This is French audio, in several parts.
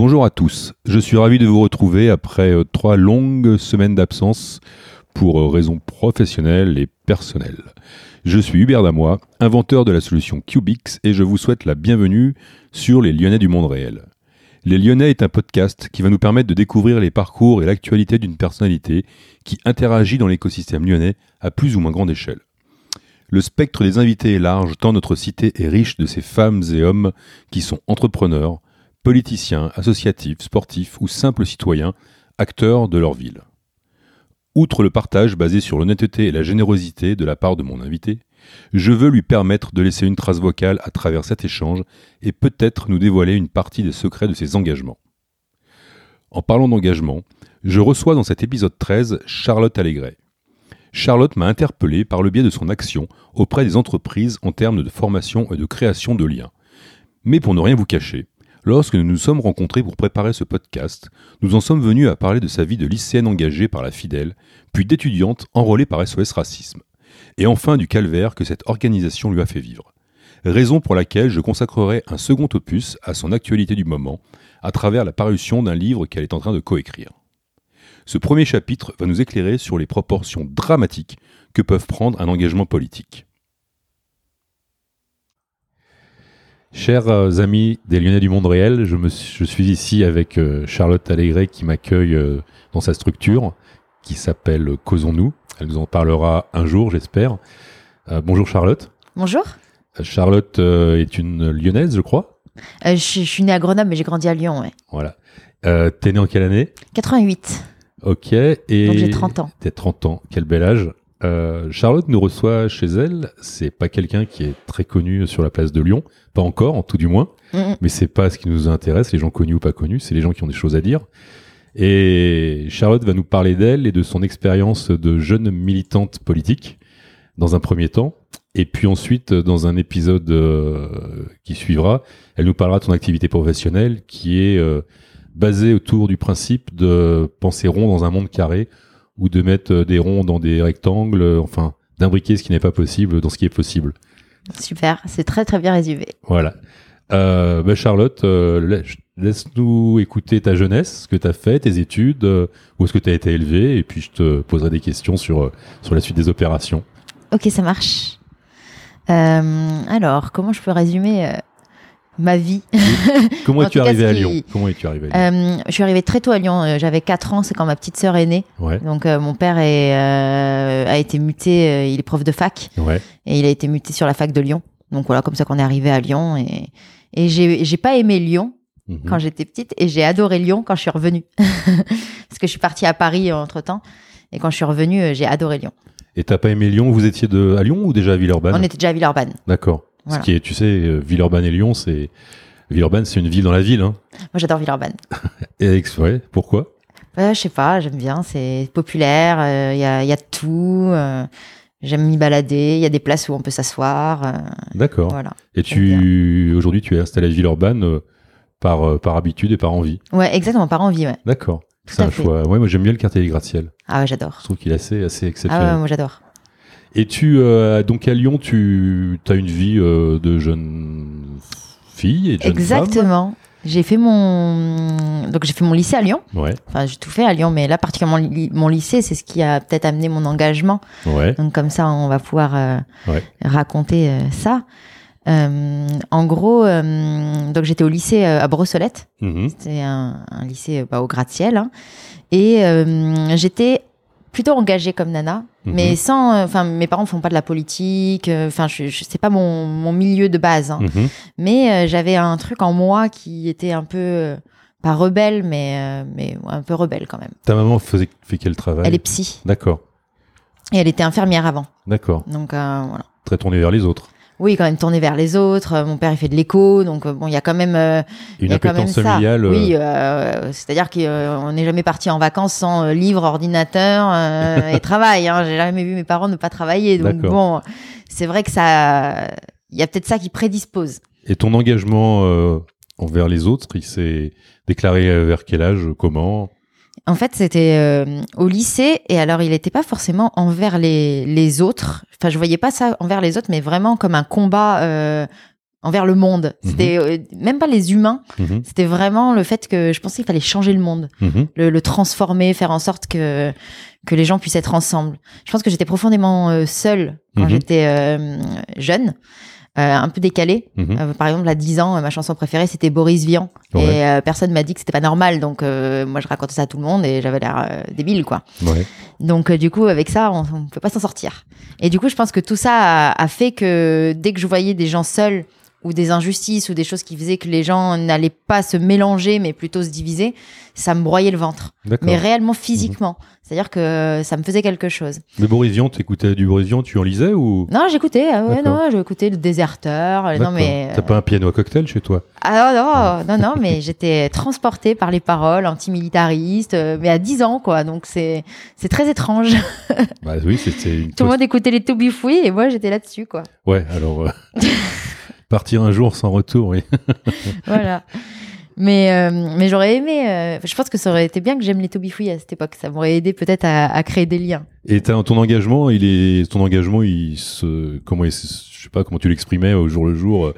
Bonjour à tous, je suis ravi de vous retrouver après euh, trois longues semaines d'absence pour euh, raisons professionnelles et personnelles. Je suis Hubert Damois, inventeur de la solution Cubix et je vous souhaite la bienvenue sur Les Lyonnais du monde réel. Les Lyonnais est un podcast qui va nous permettre de découvrir les parcours et l'actualité d'une personnalité qui interagit dans l'écosystème lyonnais à plus ou moins grande échelle. Le spectre des invités est large tant notre cité est riche de ces femmes et hommes qui sont entrepreneurs, politiciens, associatifs, sportifs ou simples citoyens, acteurs de leur ville. Outre le partage basé sur l'honnêteté et la générosité de la part de mon invité, je veux lui permettre de laisser une trace vocale à travers cet échange et peut-être nous dévoiler une partie des secrets de ses engagements. En parlant d'engagement, je reçois dans cet épisode 13 Charlotte Allégret. Charlotte m'a interpellé par le biais de son action auprès des entreprises en termes de formation et de création de liens. Mais pour ne rien vous cacher, lorsque nous nous sommes rencontrés pour préparer ce podcast, nous en sommes venus à parler de sa vie de lycéenne engagée par la Fidèle, puis d'étudiante enrôlée par SOS Racisme, et enfin du calvaire que cette organisation lui a fait vivre. Raison pour laquelle je consacrerai un second opus à son actualité du moment, à travers la parution d'un livre qu'elle est en train de coécrire. Ce premier chapitre va nous éclairer sur les proportions dramatiques que peuvent prendre un engagement politique. Chers euh, amis des Lyonnais du monde réel, je, me suis, je suis ici avec euh, Charlotte Allégret qui m'accueille euh, dans sa structure qui s'appelle Causons-nous. Elle nous en parlera un jour, j'espère. Euh, bonjour Charlotte. Bonjour. Charlotte est une lyonnaise, je crois. Euh, je, suis- je suis née à Grenoble, mais j'ai grandi à Lyon, ouais. Voilà. Euh, T'es née en quelle année? 88, Ok. Et donc j'ai 30 ans. T'as 30 ans, quel bel âge? Euh, Charlotte nous reçoit chez elle. C'est pas quelqu'un qui est très connu sur la place de Lyon, pas encore, en tout du moins. Mais c'est pas ce qui nous intéresse, les gens connus ou pas connus, c'est les gens qui ont des choses à dire. Et Charlotte va nous parler d'elle et de son expérience de jeune militante politique dans un premier temps. Et puis ensuite, dans un épisode euh, qui suivra, elle nous parlera de son activité professionnelle qui est euh, basée autour du principe de penser rond dans un monde carré ou de mettre euh, des ronds dans des rectangles, euh, enfin d'imbriquer ce qui n'est pas possible dans ce qui est possible. Super, c'est très très bien résumé. Voilà. Euh, bah, Charlotte, euh, la- laisse-nous écouter ta jeunesse, ce que tu as fait, tes études, euh, où est-ce que tu as été élevé, et puis je te poserai des questions sur, sur la suite des opérations. Ok, ça marche. Alors, comment je peux résumer ma vie Comment En es-tu arrivé à Lyon? Comment es-tu arrivé à Lyon? Euh, Je suis arrivée très tôt à Lyon. euh, J'avais 4 ans, c'est quand ma petite sœur est née. Ouais, Donc, euh, mon père est, euh, a été muté, il est prof de fac, ouais. et il a été muté sur la fac de Lyon. Donc voilà, comme ça qu'on est arrivé à Lyon. Et, et j'ai pas aimé Lyon Mhm. quand j'étais petite et j'ai adoré Lyon quand je suis revenue. Parce que je suis partie à Paris entre temps. Et quand je suis revenue, j'ai adoré Lyon. Et t'as pas aimé Lyon? Vous étiez de, à Lyon ou déjà à Villeurbanne? On était déjà à Villeurbanne. D'accord. Voilà. Ce qui est, tu sais, euh, Villeurbanne et Lyon, c'est Villeurbanne, c'est une ville dans la ville. Hein. Moi, j'adore Villeurbanne. Et ouais, pourquoi? Euh, je sais pas, j'aime bien. C'est populaire. euh, Il y, a, il y a tout. euh, j'aime m'y balader. Il y a des places où on peut s'asseoir. euh, D'accord. voilà. Et tu, aujourd'hui, tu es installé à Villeurbanne euh, par, euh, par habitude et par envie? Ouais, exactement. Par envie, ouais. D'accord. C'est un fait. choix. Ouais, moi j'aime bien le quartier des gratte-ciel. Ah ouais, j'adore. Je trouve qu'il est assez, assez Ah exceptionnel. ouais, moi, j'adore. Et tu, euh, donc à Lyon, tu as une vie euh, de jeune fille et de jeune Exactement. J'ai fait mon donc j'ai fait mon lycée à Lyon. Ouais, Enfin, j'ai tout fait à Lyon, mais là particulièrement li- mon lycée, c'est ce qui a peut-être amené mon engagement. ouais, Donc comme ça, on va pouvoir euh, Ouais. raconter euh, ça. Euh, en gros, euh, donc j'étais au lycée à Brossolette. Mhm. C'était un, un lycée bah, au gratte-ciel. hein. Et euh, j'étais plutôt engagée comme nana, Mhm. mais sans. euh, Enfin, mes parents font pas de la politique. euh, Enfin, je, je c'est pas mon, mon milieu de base. hein. Mhm. Mais euh, j'avais un truc en moi qui était un peu euh, pas rebelle, mais euh, mais un peu rebelle quand même. Ta maman faisait, fait quel travail? Elle est psy D'accord, et elle était infirmière avant. d'accord. Donc voilà. Très tournée vers les autres. Oui, quand même tourné vers les autres. Euh, Mon père, il fait de l'écho, donc euh, bon, il y a quand même, euh, Une y a quand même appétence ça. familiale. euh, Oui, euh, c'est-à-dire qu'on n'est jamais parti en vacances sans euh, livre, ordinateur et travail. Hein. J'ai jamais vu mes parents ne pas travailler, donc bon, c'est vrai que ça, il y a peut-être ça qui prédispose. Et ton engagement euh, envers les autres, il s'est déclaré vers quel âge Comment? En fait, c'était euh, au lycée, et alors il n'était pas forcément envers les, les autres. Enfin, je voyais pas ça envers les autres, mais vraiment comme un combat euh, envers le monde. Mhm. C'était euh, même pas les humains, Mhm, c'était vraiment le fait que je pensais qu'il fallait changer le monde, mhm. le, le transformer, faire en sorte que que les gens puissent être ensemble. Je pense que j'étais profondément euh, seule quand j'étais euh, jeune, un peu décalée. Mhm. Euh, par exemple, à 10 ans, euh, ma chanson préférée, c'était Boris Vian. Ouais. Et euh, personne m'a dit que c'était pas normal. Donc, euh, moi, je racontais ça à tout le monde et j'avais l'air euh, débile, quoi. Ouais. Donc, euh, du coup, avec ça, on ne peut pas s'en sortir. Et du coup, je pense que tout ça a, a fait que dès que je voyais des gens seuls ou des injustices ou des choses qui faisaient que les gens n'allaient pas se mélanger, mais plutôt se diviser, ça me broyait le ventre. Mais réellement physiquement. C'est-à-dire que ça me faisait quelque chose. Mais Boris Vian, t'écoutais du Boris Vian, tu en lisais ou? Non, j'écoutais. ah ouais, non, j'écoutais le déserteur. euh, Non, mais. T'as pas un piano à cocktail chez toi? Ah non, non, non, mais j'étais transportée par les paroles antimilitaristes, euh, mais à 10 ans, quoi. Donc c'est c'est très étrange. Bah oui, c'était une. Tout le monde écoutait les To Be Free et moi j'étais là-dessus, quoi. Ouais, alors euh, partir un jour sans retour, oui. Voilà. Mais, euh, mais j'aurais aimé. euh, je pense que ça aurait été bien que j'aime les To Be Free à cette époque. Ça m'aurait aidé peut-être à, à créer des liens. Et ton engagement, il est, ton engagement, il se, comment, il se- je sais pas comment tu l'exprimais au jour le jour.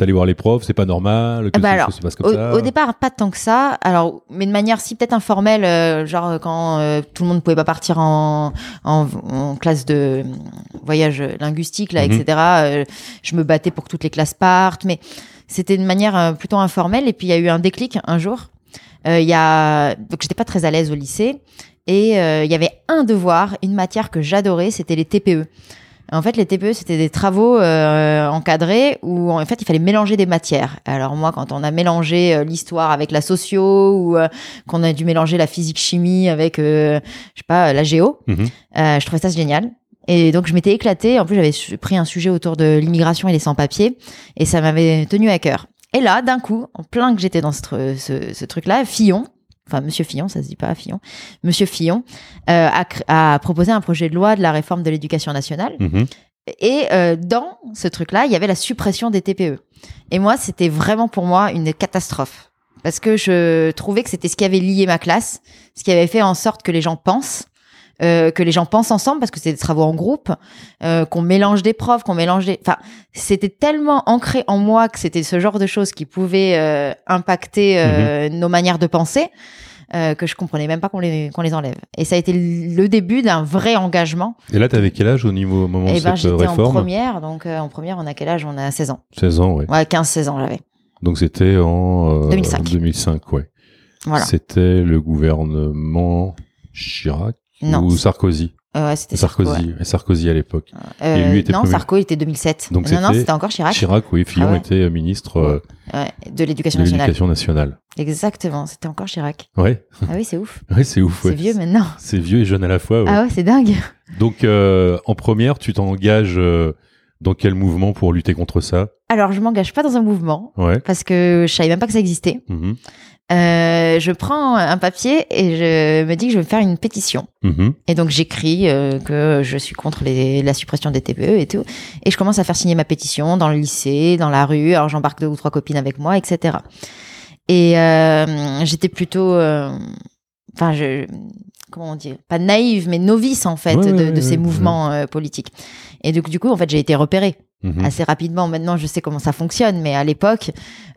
T'allais voir les profs, c'est pas normal que Ah bah alors, se passent comme Au, ça. au départ, pas tant que ça. Alors, mais de manière si peut-être informelle, euh, genre euh, quand euh, tout le monde pouvait pas partir en, en, en classe de voyage linguistique, là, Mhm. etc. euh, je me battais pour que toutes les classes partent, mais c'était de manière plutôt informelle. Et puis il y a eu un déclic un jour. Il y a donc j'étais pas très à l'aise au lycée et il y avait un devoir, une matière que j'adorais, c'était les TPE. En fait, les TPE, c'était des travaux euh, encadrés où, en fait, il fallait mélanger des matières. Alors moi, quand on a mélangé euh, l'histoire avec la socio ou euh, qu'on a dû mélanger la physique-chimie avec, euh, je sais pas, la géo, euh, je trouvais ça génial. Et donc, je m'étais éclatée. En plus, j'avais pris un sujet autour de l'immigration et les sans-papiers. Et ça m'avait tenu à cœur. Et là, d'un coup, en plein que j'étais dans ce, ce truc-là, Fillon, enfin Monsieur Fillon, ça se dit pas Fillon, Monsieur Fillon euh, a, a proposé un projet de loi de la réforme de l'éducation nationale. Mhm. Et euh, dans ce truc-là, il y avait la suppression des TPE. Et moi, c'était vraiment pour moi une catastrophe. Parce que je trouvais que c'était ce qui avait lié ma classe, ce qui avait fait en sorte que les gens pensent, euh, que les gens pensent ensemble, parce que c'est des travaux en groupe, euh, qu'on mélange des profs, qu'on mélange des... Enfin, c'était tellement ancré en moi que c'était ce genre de choses qui pouvaient euh, impacter euh, nos manières de penser, que je comprenais même pas qu'on les, qu'on les enlève. Et ça a été le début d'un vrai engagement Et là, t'avais quel âge au niveau au moment eh de ben, cette j'étais en réforme première, donc en première, on a quel âge? On a 16 ans. 16 ans, ouais. Ouais, 15-16 ans, j'avais. Donc c'était en euh, 2005. 2005, ouais. Voilà. C'était le gouvernement Chirac Non. ou Sarkozy. Ouais, c'était Sarko. Sarkozy, et Sarkozy à l'époque. ouais. Euh, Et lui était non, premier- Sarko, était 2007. Donc non, non, c'était encore Chirac. Chirac, oui, Fillon Ah ouais. était euh, ministre euh, Ouais, de l'éducation nationale. l'éducation nationale. Exactement, c'était encore Chirac. Ouais, Ah oui, c'est ouf. ouais, c'est ouf. C'est ouais. vieux maintenant. C'est vieux et jeune à la fois. ouais. Ah ouais, c'est dingue. Donc euh, en première, tu t'engages dans quel mouvement pour lutter contre ça? Alors, je m'engage pas dans un mouvement Ouais. parce que je savais même pas que ça existait. Mhm. Euh, je prends un papier et je me dis que je vais faire une pétition. Mhm. Et donc j'écris euh, que je suis contre les, la suppression des TPE et tout. Et je commence à faire signer ma pétition dans le lycée, dans la rue. Alors j'embarque deux ou trois copines avec moi, etc. Et euh, j'étais plutôt, euh, enfin je, comment on dit, pas naïve mais novice en fait Ouais, de, ouais, ces ouais, mouvements euh, politiques. Et donc du coup en fait j'ai été repérée Mhm. assez rapidement. Maintenant, je sais comment ça fonctionne, mais à l'époque,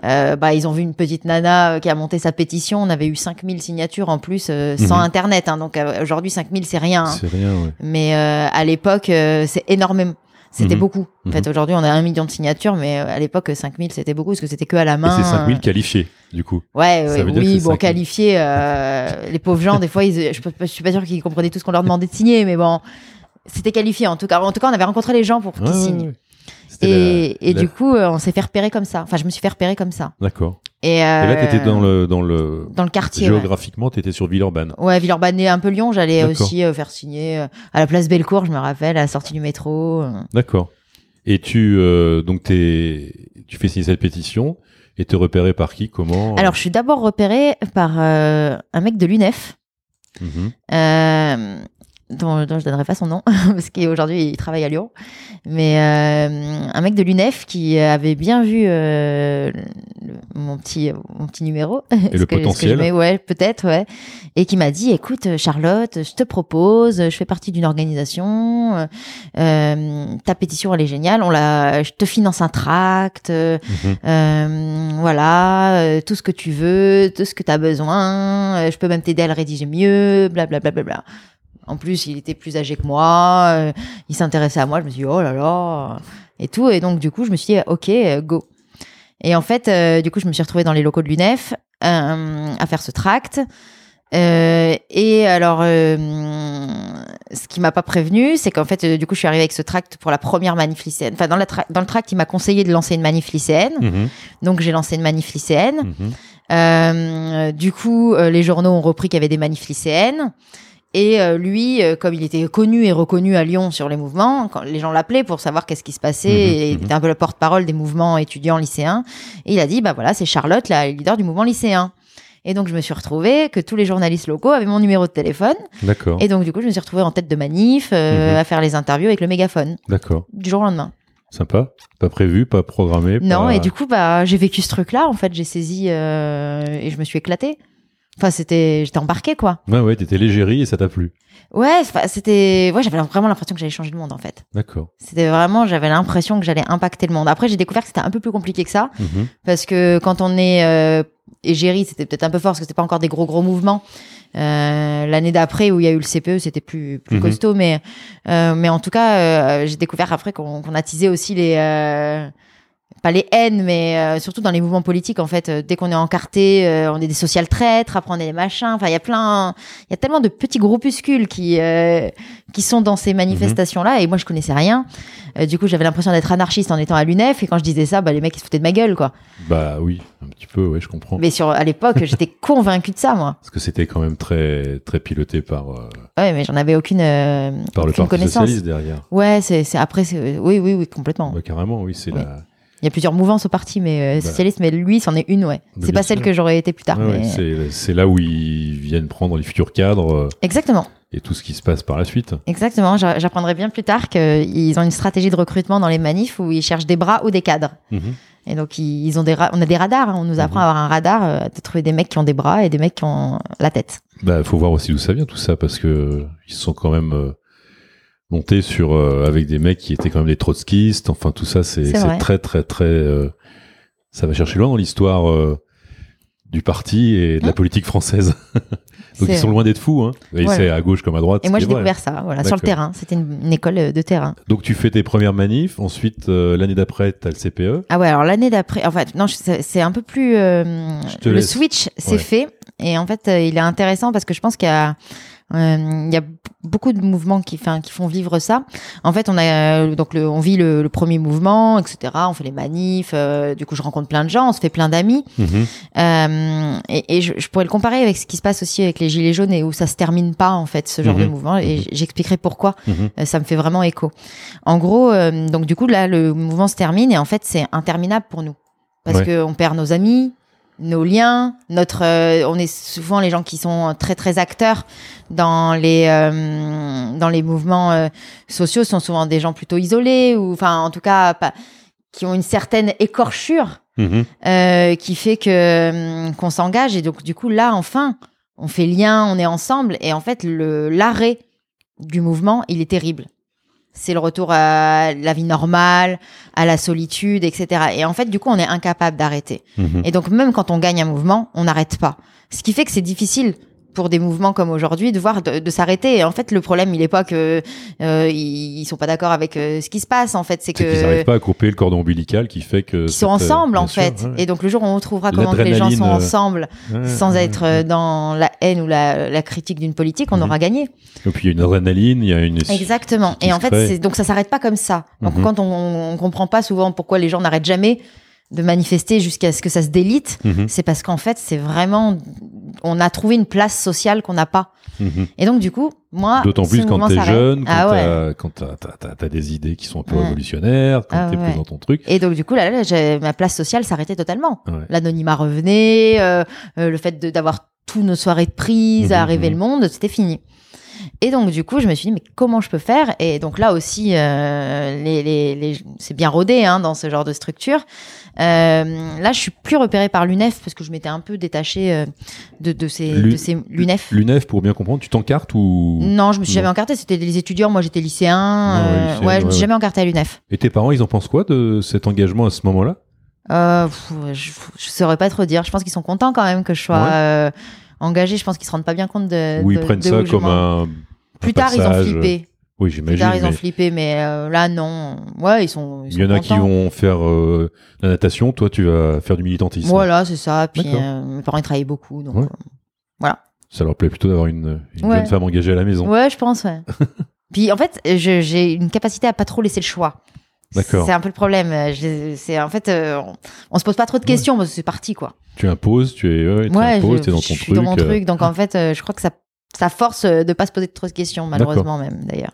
euh, bah, ils ont vu une petite nana euh, qui a monté sa pétition. On avait eu 5000 signatures en plus euh, sans Mhm. Internet. hein. donc euh, aujourd'hui, 5000, c'est rien. hein. C'est rien, ouais. Mais euh, à l'époque, euh, c'est énormément. C'était Mhm. beaucoup. En fait, aujourd'hui, on a un million de signatures, mais à l'époque, 5000, c'était beaucoup parce que c'était que à la main. c'est 5000 qualifiés, du coup. Ouais, ouais, oui, bon, 5000. qualifiés, euh, les pauvres gens, des fois, ils, je, suis pas sûre qu'ils comprenaient tout ce qu'on leur demandait de signer, mais bon, c'était qualifié en tout cas. En tout cas, on avait rencontré les gens pour qu'ils ouais, signent. ouais. Et, la- et la- du coup, euh, on s'est fait repérer comme ça. Enfin, je me suis fait repérer comme ça. D'accord. Et, Et là, euh, t'étais dans le dans le dans le quartier. Ouais, géographiquement, t'étais sur Villeurbanne. ouais Villeurbanne et un peu Lyon. J'allais aussi euh, faire signer euh, à la place Bellecour, je me rappelle, à la sortie du métro. euh. D'accord. Et tu euh, donc t'es tu fais signer cette pétition et t'es repéré par qui Comment? Alors, je suis d'abord repérée par euh, un mec de l'UNEF. Mhm. Euh, dont, dont je donnerai pas son nom parce qu'aujourd'hui il travaille à Lyon, mais euh, un mec de l'UNEF qui avait bien vu euh, le- mon petit mon petit numéro Et le que- potentiel. mets, ouais, peut-être, ouais, et qui m'a dit, écoute Charlotte, je te propose, je fais partie d'une organisation, euh, ta pétition elle est géniale, on la, je te finance un tract, euh, Mhm. euh, voilà, euh, tout ce que tu veux, tout ce que tu as besoin, euh, je peux même t'aider à le rédiger mieux, blablabla. Bla, bla, bla. En plus, il était plus âgé que moi, euh, il s'intéressait à moi, je me suis dit, oh là là, et tout. Et donc, du coup, je me suis dit, ok, euh, go. Et en fait, euh, du coup, je me suis retrouvée dans les locaux de l'UNEF euh, à faire ce tract. Et alors, ce qui m'a pas prévenu, c'est qu'en fait, du coup, je suis arrivée avec ce tract pour la première manif lycéenne. Enfin, dans, la tra- dans le tract, il m'a conseillé de lancer une manif lycéenne. Mhm. Donc, j'ai lancé une manif lycéenne. Mhm. Du coup, les journaux ont repris qu'il y avait des manifs lycéennes. Et euh, lui, euh, comme il était connu et reconnu à Lyon sur les mouvements, quand les gens l'appelaient pour savoir qu'est-ce qui se passait, Mhm, et il mhm. était un peu le porte-parole des mouvements étudiants lycéens. Et il a dit, bah voilà, c'est Charlotte, la leader du mouvement lycéen. Et donc, je me suis retrouvée que tous les journalistes locaux avaient mon numéro de téléphone. D'accord. Et donc, du coup, je me suis retrouvée en tête de manif, euh, Mhm. à faire les interviews avec le mégaphone, D'accord. du jour au lendemain. Sympa. Pas prévu, pas programmé. Non, pas- et du coup, bah, j'ai vécu ce truc-là. En fait, j'ai saisi euh, et je me suis éclatée. Enfin, c'était, j'étais embarquée, quoi. Ouais, ouais, t'étais légérie et ça t'a plu. Ouais, c'était, ouais, j'avais vraiment l'impression que j'allais changer le monde, en fait. D'accord. C'était vraiment, j'avais l'impression que j'allais impacter le monde. Après, j'ai découvert que c'était un peu plus compliqué que ça, Mhm. parce que quand on est euh, égérie, c'était peut-être un peu fort, parce que c'était pas encore des gros gros mouvements. Euh, L'année d'après, où il y a eu le CPE, c'était plus plus Mhm. costaud, mais euh, mais en tout cas, euh, j'ai découvert après qu'on qu'on attisait aussi les euh, pas les haines, mais euh, surtout dans les mouvements politiques, en fait, euh, dès qu'on est encarté, euh, on est des social traîtres, après on est des machins. Enfin, il y a plein, il y a tellement de petits groupuscules qui euh, qui sont dans ces manifestations-là, et moi je connaissais rien. Euh, du coup, j'avais l'impression d'être anarchiste en étant à l'UNEF, et quand je disais ça, bah les mecs ils se foutaient de ma gueule, quoi. Bah oui, un petit peu, ouais, je comprends. Mais sur à l'époque, j'étais convaincue de ça, moi. Parce que c'était quand même très, très piloté par, euh, Ouais, mais j'en avais aucune, euh, par le aucune Parti connaissance. Socialiste derrière. Ouais, c'est c'est- après, c'est- oui, oui, oui, complètement. Bah, carrément, oui, c'est Oui. la. Il y a plusieurs mouvances au parti, mais euh, Bah. socialiste, mais lui, c'en est une, ouais. C'est pas celle sûr. que j'aurais été plus tard, Ouais, ouais, mais c'est- c'est là où ils viennent prendre les futurs cadres euh, exactement. et tout ce qui se passe par la suite. Exactement, j'a- j'apprendrai bien plus tard qu'ils ont une stratégie de recrutement dans les manifs où ils cherchent des bras ou des cadres. Mhm. Et donc ils ont des on a des radars, hein. on nous apprend Mhm. à avoir un radar, euh, de trouver des mecs qui ont des bras et des mecs qui ont la tête. Bah, faut voir aussi d'où ça vient tout ça parce que ils sont quand même montés sur euh, avec des mecs qui étaient quand même des trotskistes. Enfin, tout ça, c'est C'est c'est très, très, très. euh, ça va chercher loin dans l'histoire euh, du parti et de la politique française. Donc C'est- ils sont loin d'être fous. Hein. Et Voilà. c'est à gauche comme à droite. Et moi j'ai découvert ça, voilà, sur le terrain. C'était une, une école de terrain. Donc tu fais tes premières manifs. Ensuite, l'année d'après, t'as le CPE. Ah ouais, alors l'année d'après, en fait, non, c'est c'est un peu plus. le laisse. switch s'est Ouais. fait et en fait, il est intéressant parce que je pense qu'il y a. euh, il y a beaucoup de mouvements qui, font vivre ça. En fait, on a euh, donc le, on vit le, le premier mouvement, etc. On fait les manifs. euh, du coup, je rencontre plein de gens, on se fait plein d'amis. Mhm. Euh, et et je, je pourrais le comparer avec ce qui se passe aussi avec les gilets jaunes et où ça se termine pas en fait ce genre Mhm. de mouvement. Et Mhm. j'expliquerai pourquoi. Mhm. Euh, ça me fait vraiment écho. En gros, euh, donc du coup là, le mouvement se termine et en fait c'est interminable pour nous parce Ouais. que on perd nos amis, nos liens, notre, euh, on est souvent les gens qui sont très très acteurs dans les euh, dans les mouvements euh, sociaux sont souvent des gens plutôt isolés ou enfin en tout cas pas, qui ont une certaine écorchure Mhm. euh, qui fait que hum, qu'on s'engage et donc du coup là enfin on fait lien, on est ensemble et en fait le l'arrêt du mouvement il est terrible. C'est le retour à la vie normale, à la solitude, etc. Et en fait du coup on est incapable d'arrêter. Mhm. Et donc même quand on gagne un mouvement, on n'arrête pas. Ce qui fait que c'est difficile pour des mouvements comme aujourd'hui de voir de, de s'arrêter. Et en fait le problème il est pas que euh, ils, ils sont pas d'accord avec euh, ce qui se passe. En fait c'est C'est qu'ils que n'arrivent pas à couper le cordon ombilical qui fait que. qui sont euh, ensemble en sûr, fait. ouais. Et donc le jour où on retrouvera comment que les gens sont euh, ensemble Ouais, sans ouais, être euh, dans la haine ou la, la critique d'une politique, on Mhm. aura gagné. Et puis il y a une adrénaline, il y a une. Exactement. Et en fait, donc ça s'arrête pas comme ça. Donc Mhm. quand on, on comprend pas souvent pourquoi les gens n'arrêtent jamais de manifester jusqu'à ce que ça se délite, Mhm. c'est parce qu'en fait, c'est vraiment on a trouvé une place sociale qu'on n'a pas. Mhm. Et donc du coup, moi, D'autant plus quand t'es jeune, quand Ah ouais. t'as- des idées qui sont un peu Ouais. révolutionnaires, quand Ah t'es ouais. pris dans ton truc. Et donc du coup, là, ma place sociale s'arrêtait totalement. L'anonymat revenait, euh, euh, le fait d'avoir tous nos soirées de prise, à rêver mhm. le monde, c'était fini. Et donc, du coup, je me suis dit, mais comment je peux faire? Et donc là aussi, euh, les, les, les- c'est bien rodé hein, dans ce genre de structure. Euh, là, je suis plus repérée par l'UNEF parce que je m'étais un peu détachée euh, de, de ces, de ces l'UNEF. L'UNEF, pour bien comprendre, tu t'encartes ou? Non, je me suis Non. jamais encartée. C'était les étudiants. Moi, j'étais lycéen. Ah ouais, lycéenne, ouais, je me ouais, suis ouais. jamais encartée à l'UNEF. Et tes parents, ils en pensent quoi de cet engagement à ce moment-là? Euh, je, je saurais pas trop dire. Je pense qu'ils sont contents quand même que je sois Ouais. euh, engagée. Je pense qu'ils se rendent pas bien compte de. Ou ils de- prennent de ça comme un. Plus un tard, ils ont flippé. Oui, Plus j'imagine. tard, ils ont flippé, mais euh, là, non. Ouais, ils sont. Ils Il y en a qui vont faire euh, la natation, toi, tu vas faire du militantisme. Voilà, c'est ça. Puis euh, mes parents, ils travaillaient beaucoup. Donc, Ouais. euh, Ça leur plaît plutôt d'avoir une, une Ouais. jeune femme engagée à la maison. ouais, je pense, ouais. Puis en fait, j'ai une capacité à pas trop laisser le choix. C'est un peu le problème. C'est en fait, euh, on, on se pose pas trop de questions parce que c'est parti, quoi. Tu imposes, tu es, ouais, tu Ouais, imposes, je, es dans je ton suis truc. dans mon euh, truc. Donc en fait, euh, je crois que ça, ça force euh, de pas se poser trop de questions, malheureusement même d'ailleurs.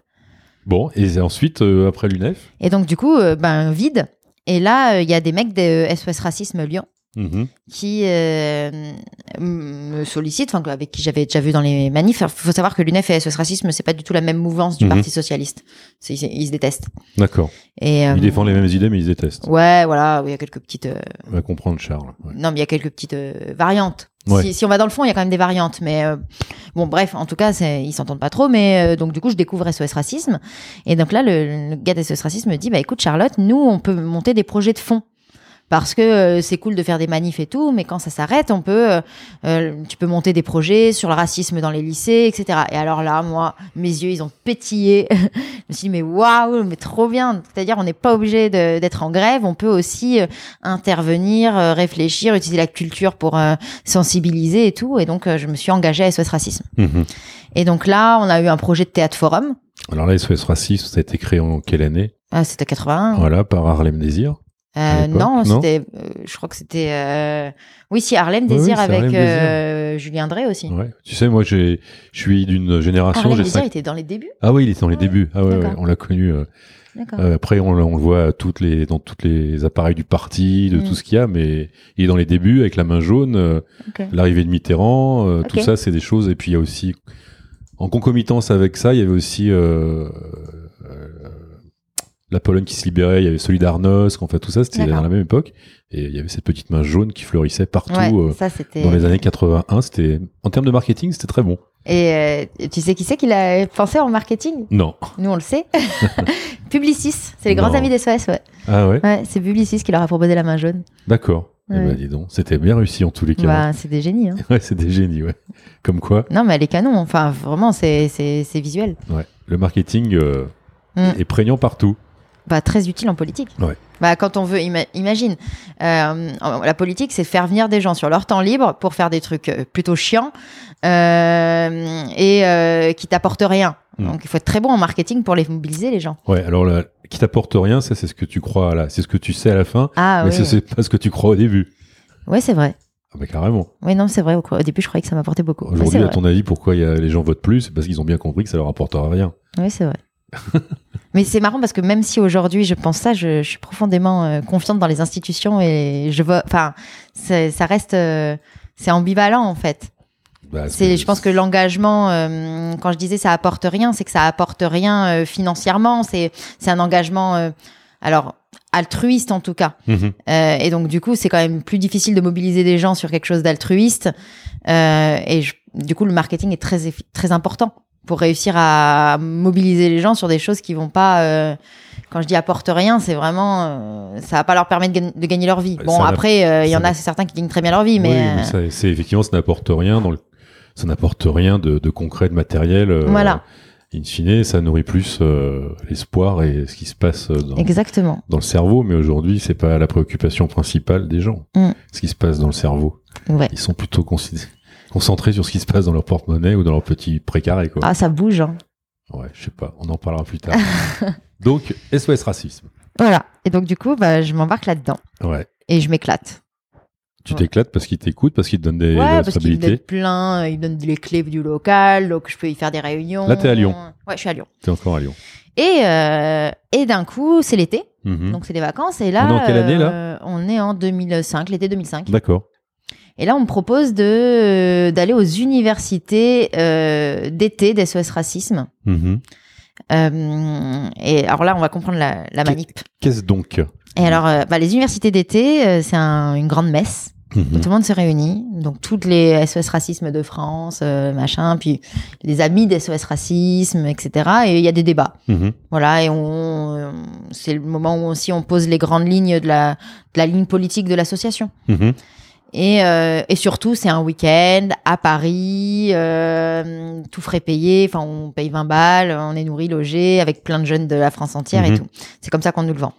Bon, et ensuite, euh, après l'UNEF? Et donc du coup, euh, ben vide. Et là, euh, il y a des mecs de SOS Racisme Lyon Mhm. qui euh, me sollicitent, enfin avec qui j'avais déjà vu dans les manifs. Il faut savoir que l'UNEF et SOS Racisme, c'est pas du tout la même mouvance du Mhm. Parti socialiste. Ils, ils se détestent. D'accord. Et euh, Ils défendent les mêmes idées, mais ils détestent. Ouais, voilà, il y a quelques petites. euh, On va comprendre, Charles. Ouais. Non, mais il y a quelques petites variantes. Ouais. Si, si on va dans le fond, il y a quand même des variantes. Mais euh, bon, bref, en tout cas, ils s'entendent pas trop. Mais euh, donc, du coup, je découvre SOS Racisme. Et donc là, le, le gars d'SOS Racisme me dit Bah écoute, Charlotte, nous, on peut monter des projets de fond. Parce que euh, c'est cool de faire des manifs et tout, mais quand ça s'arrête, on peut, euh, euh, tu peux monter des projets sur le racisme dans les lycées, etc. Et alors là, moi, mes yeux, ils ont pétillé. je me suis dit, mais waouh, mais trop bien. C'est-à-dire, on n'est pas obligé d'être en grève, on peut aussi intervenir, réfléchir, utiliser la culture pour sensibiliser et tout. Et donc, je me suis engagée à SOS Racisme. Mhm. Et donc là, on a eu un projet de théâtre forum. Alors là, SOS Racisme, ça a été créé en quelle année? Ah, c'était 81. Voilà, par Harlem Désir. Euh, non, c'était, euh, je crois que c'était, euh, oui, si Harlem Oui, oui, Désir avec Harlem euh, Julien Drey aussi. Ouais. Tu sais, moi, je suis d'une génération. Harlem Désir cinq- était dans les débuts. Ah oui, il était dans les Ouais. débuts. Ah ouais, ouais, on l'a connu. euh, euh, après, on, le- on le voit toutes les, dans tous les appareils du parti, de Mm. tout ce qu'il y a, mais il est dans les débuts avec la main jaune, euh, l'arrivée de Mitterrand, euh, tout ça, c'est des choses. Et puis il y a aussi, en concomitance avec ça, il y avait aussi euh, euh, la Pologne qui se libérait, il y avait Solidarnosc, enfin tout ça, c'était dans la même époque. Et il y avait cette petite main jaune qui fleurissait partout. Ouais, euh, ça dans les années 81, c'était en termes de marketing, c'était très bon. Et euh, tu sais qui c'est qui l'a pensé en marketing? Non. Nous on le sait. Publicis, c'est les grands amis des SOS, ouais. Ah ouais, Ouais, c'est Publicis qui leur a proposé la main jaune. d'accord. Eh Ouais. ben, dis donc, c'était bien réussi en tous les cas. Bah, c'est des génies. Hein. Ouais, c'est des génies, ouais. Comme quoi, Non, mais elle est canon. Enfin, vraiment, c'est visuel. ouais, le marketing euh, Mm. est prégnant partout. Bah, très utile en politique. Ouais. Bah, quand on veut, ima- imagine, euh, la politique, c'est faire venir des gens sur leur temps libre pour faire des trucs euh, plutôt chiants euh, et euh, qui t'apportent rien. Mm. Donc, il faut être très bon en marketing pour les mobiliser, les gens. Ouais, alors là, qui t'apporte rien, ça c'est ce que tu crois là, c'est ce que tu sais à la fin, Ah mais oui. c'est pas ce que tu crois au début. Ouais, c'est vrai. Ah bah carrément. Oui, non, c'est vrai. Au, au début, je croyais que ça m'apportait beaucoup. Aujourd'hui, à vrai. ton avis, pourquoi y a, les gens votent plus? C'est parce qu'ils ont bien compris que ça leur apportera rien. Oui, c'est vrai. Mais c'est marrant parce que même si aujourd'hui je pense ça, je, je suis profondément euh, confiante dans les institutions et je vois, enfin, ça reste, euh, c'est ambivalent en fait. Bah, C'est, je pense que l'engagement, euh, quand je disais ça apporte rien, c'est que ça apporte rien financièrement. C'est, c'est un engagement, alors altruiste en tout cas. Mhm. Et donc du coup, c'est quand même plus difficile de mobiliser des gens sur quelque chose d'altruiste. Et je- du coup, le marketing est très très important pour réussir à mobiliser les gens sur des choses qui vont pas. euh, quand je dis apporte rien, c'est vraiment euh, ça va pas leur permettre de, gagner- de gagner leur vie. Bon, ça après, euh, il y en a certains qui gagnent très bien leur vie, mais, Oui, c'est effectivement, ça n'apporte rien dans le, ça n'apporte rien de, de concret, de matériel. Voilà. In fine, ça nourrit plus l'espoir et ce qui se passe dans, exactement. dans le cerveau, mais aujourd'hui, c'est pas la préoccupation principale des gens. Mm. Ce qui se passe dans le cerveau. Ouais. Ils sont plutôt consid- concentrés sur ce qui se passe dans leur porte-monnaie ou dans leur petit précaré, quoi. Ah, ça bouge. hein. Ouais, je sais pas, on en parlera plus tard. Donc, SOS Racisme. Voilà. Et donc du coup, bah, je m'embarque là-dedans Ouais. et je m'éclate. Tu Ouais. t'éclates parce qu'ils t'écoutent, parce qu'ils te donnent des Ouais, parce responsabilités. donne plein, il me donne les clés du local, donc je peux y faire des réunions. Là, t'es à Lyon. Ouais, je suis à Lyon. T'es encore à Lyon. Et, euh, et d'un coup, c'est l'été, Mhm. donc c'est les vacances. Et là, On est en quelle année, là? euh, On est en 2005, l'été 2005. D'accord. Et là, on me propose de euh, d'aller aux universités euh, d'été d'SOS Racisme. Mhm. Euh, et alors là, on va comprendre la, la manip. Qu'est-ce donc Et alors, euh, bah, les universités d'été, c'est un- une grande messe. où Mhm. Tout le monde se réunit. Donc, toutes les SOS Racisme de France, machin, puis les amis des SOS Racisme, etc. Et il y a des débats. Mhm. Voilà, et on, c'est le moment où aussi on pose les grandes lignes de la, de la ligne politique de l'association. Et, euh, et surtout, c'est un week-end à Paris, euh, tout frais payé. Enfin, on paye 20 balles, on est nourri, logé, avec plein de jeunes de la France entière et Mhm. tout. C'est comme ça qu'on nous le vend.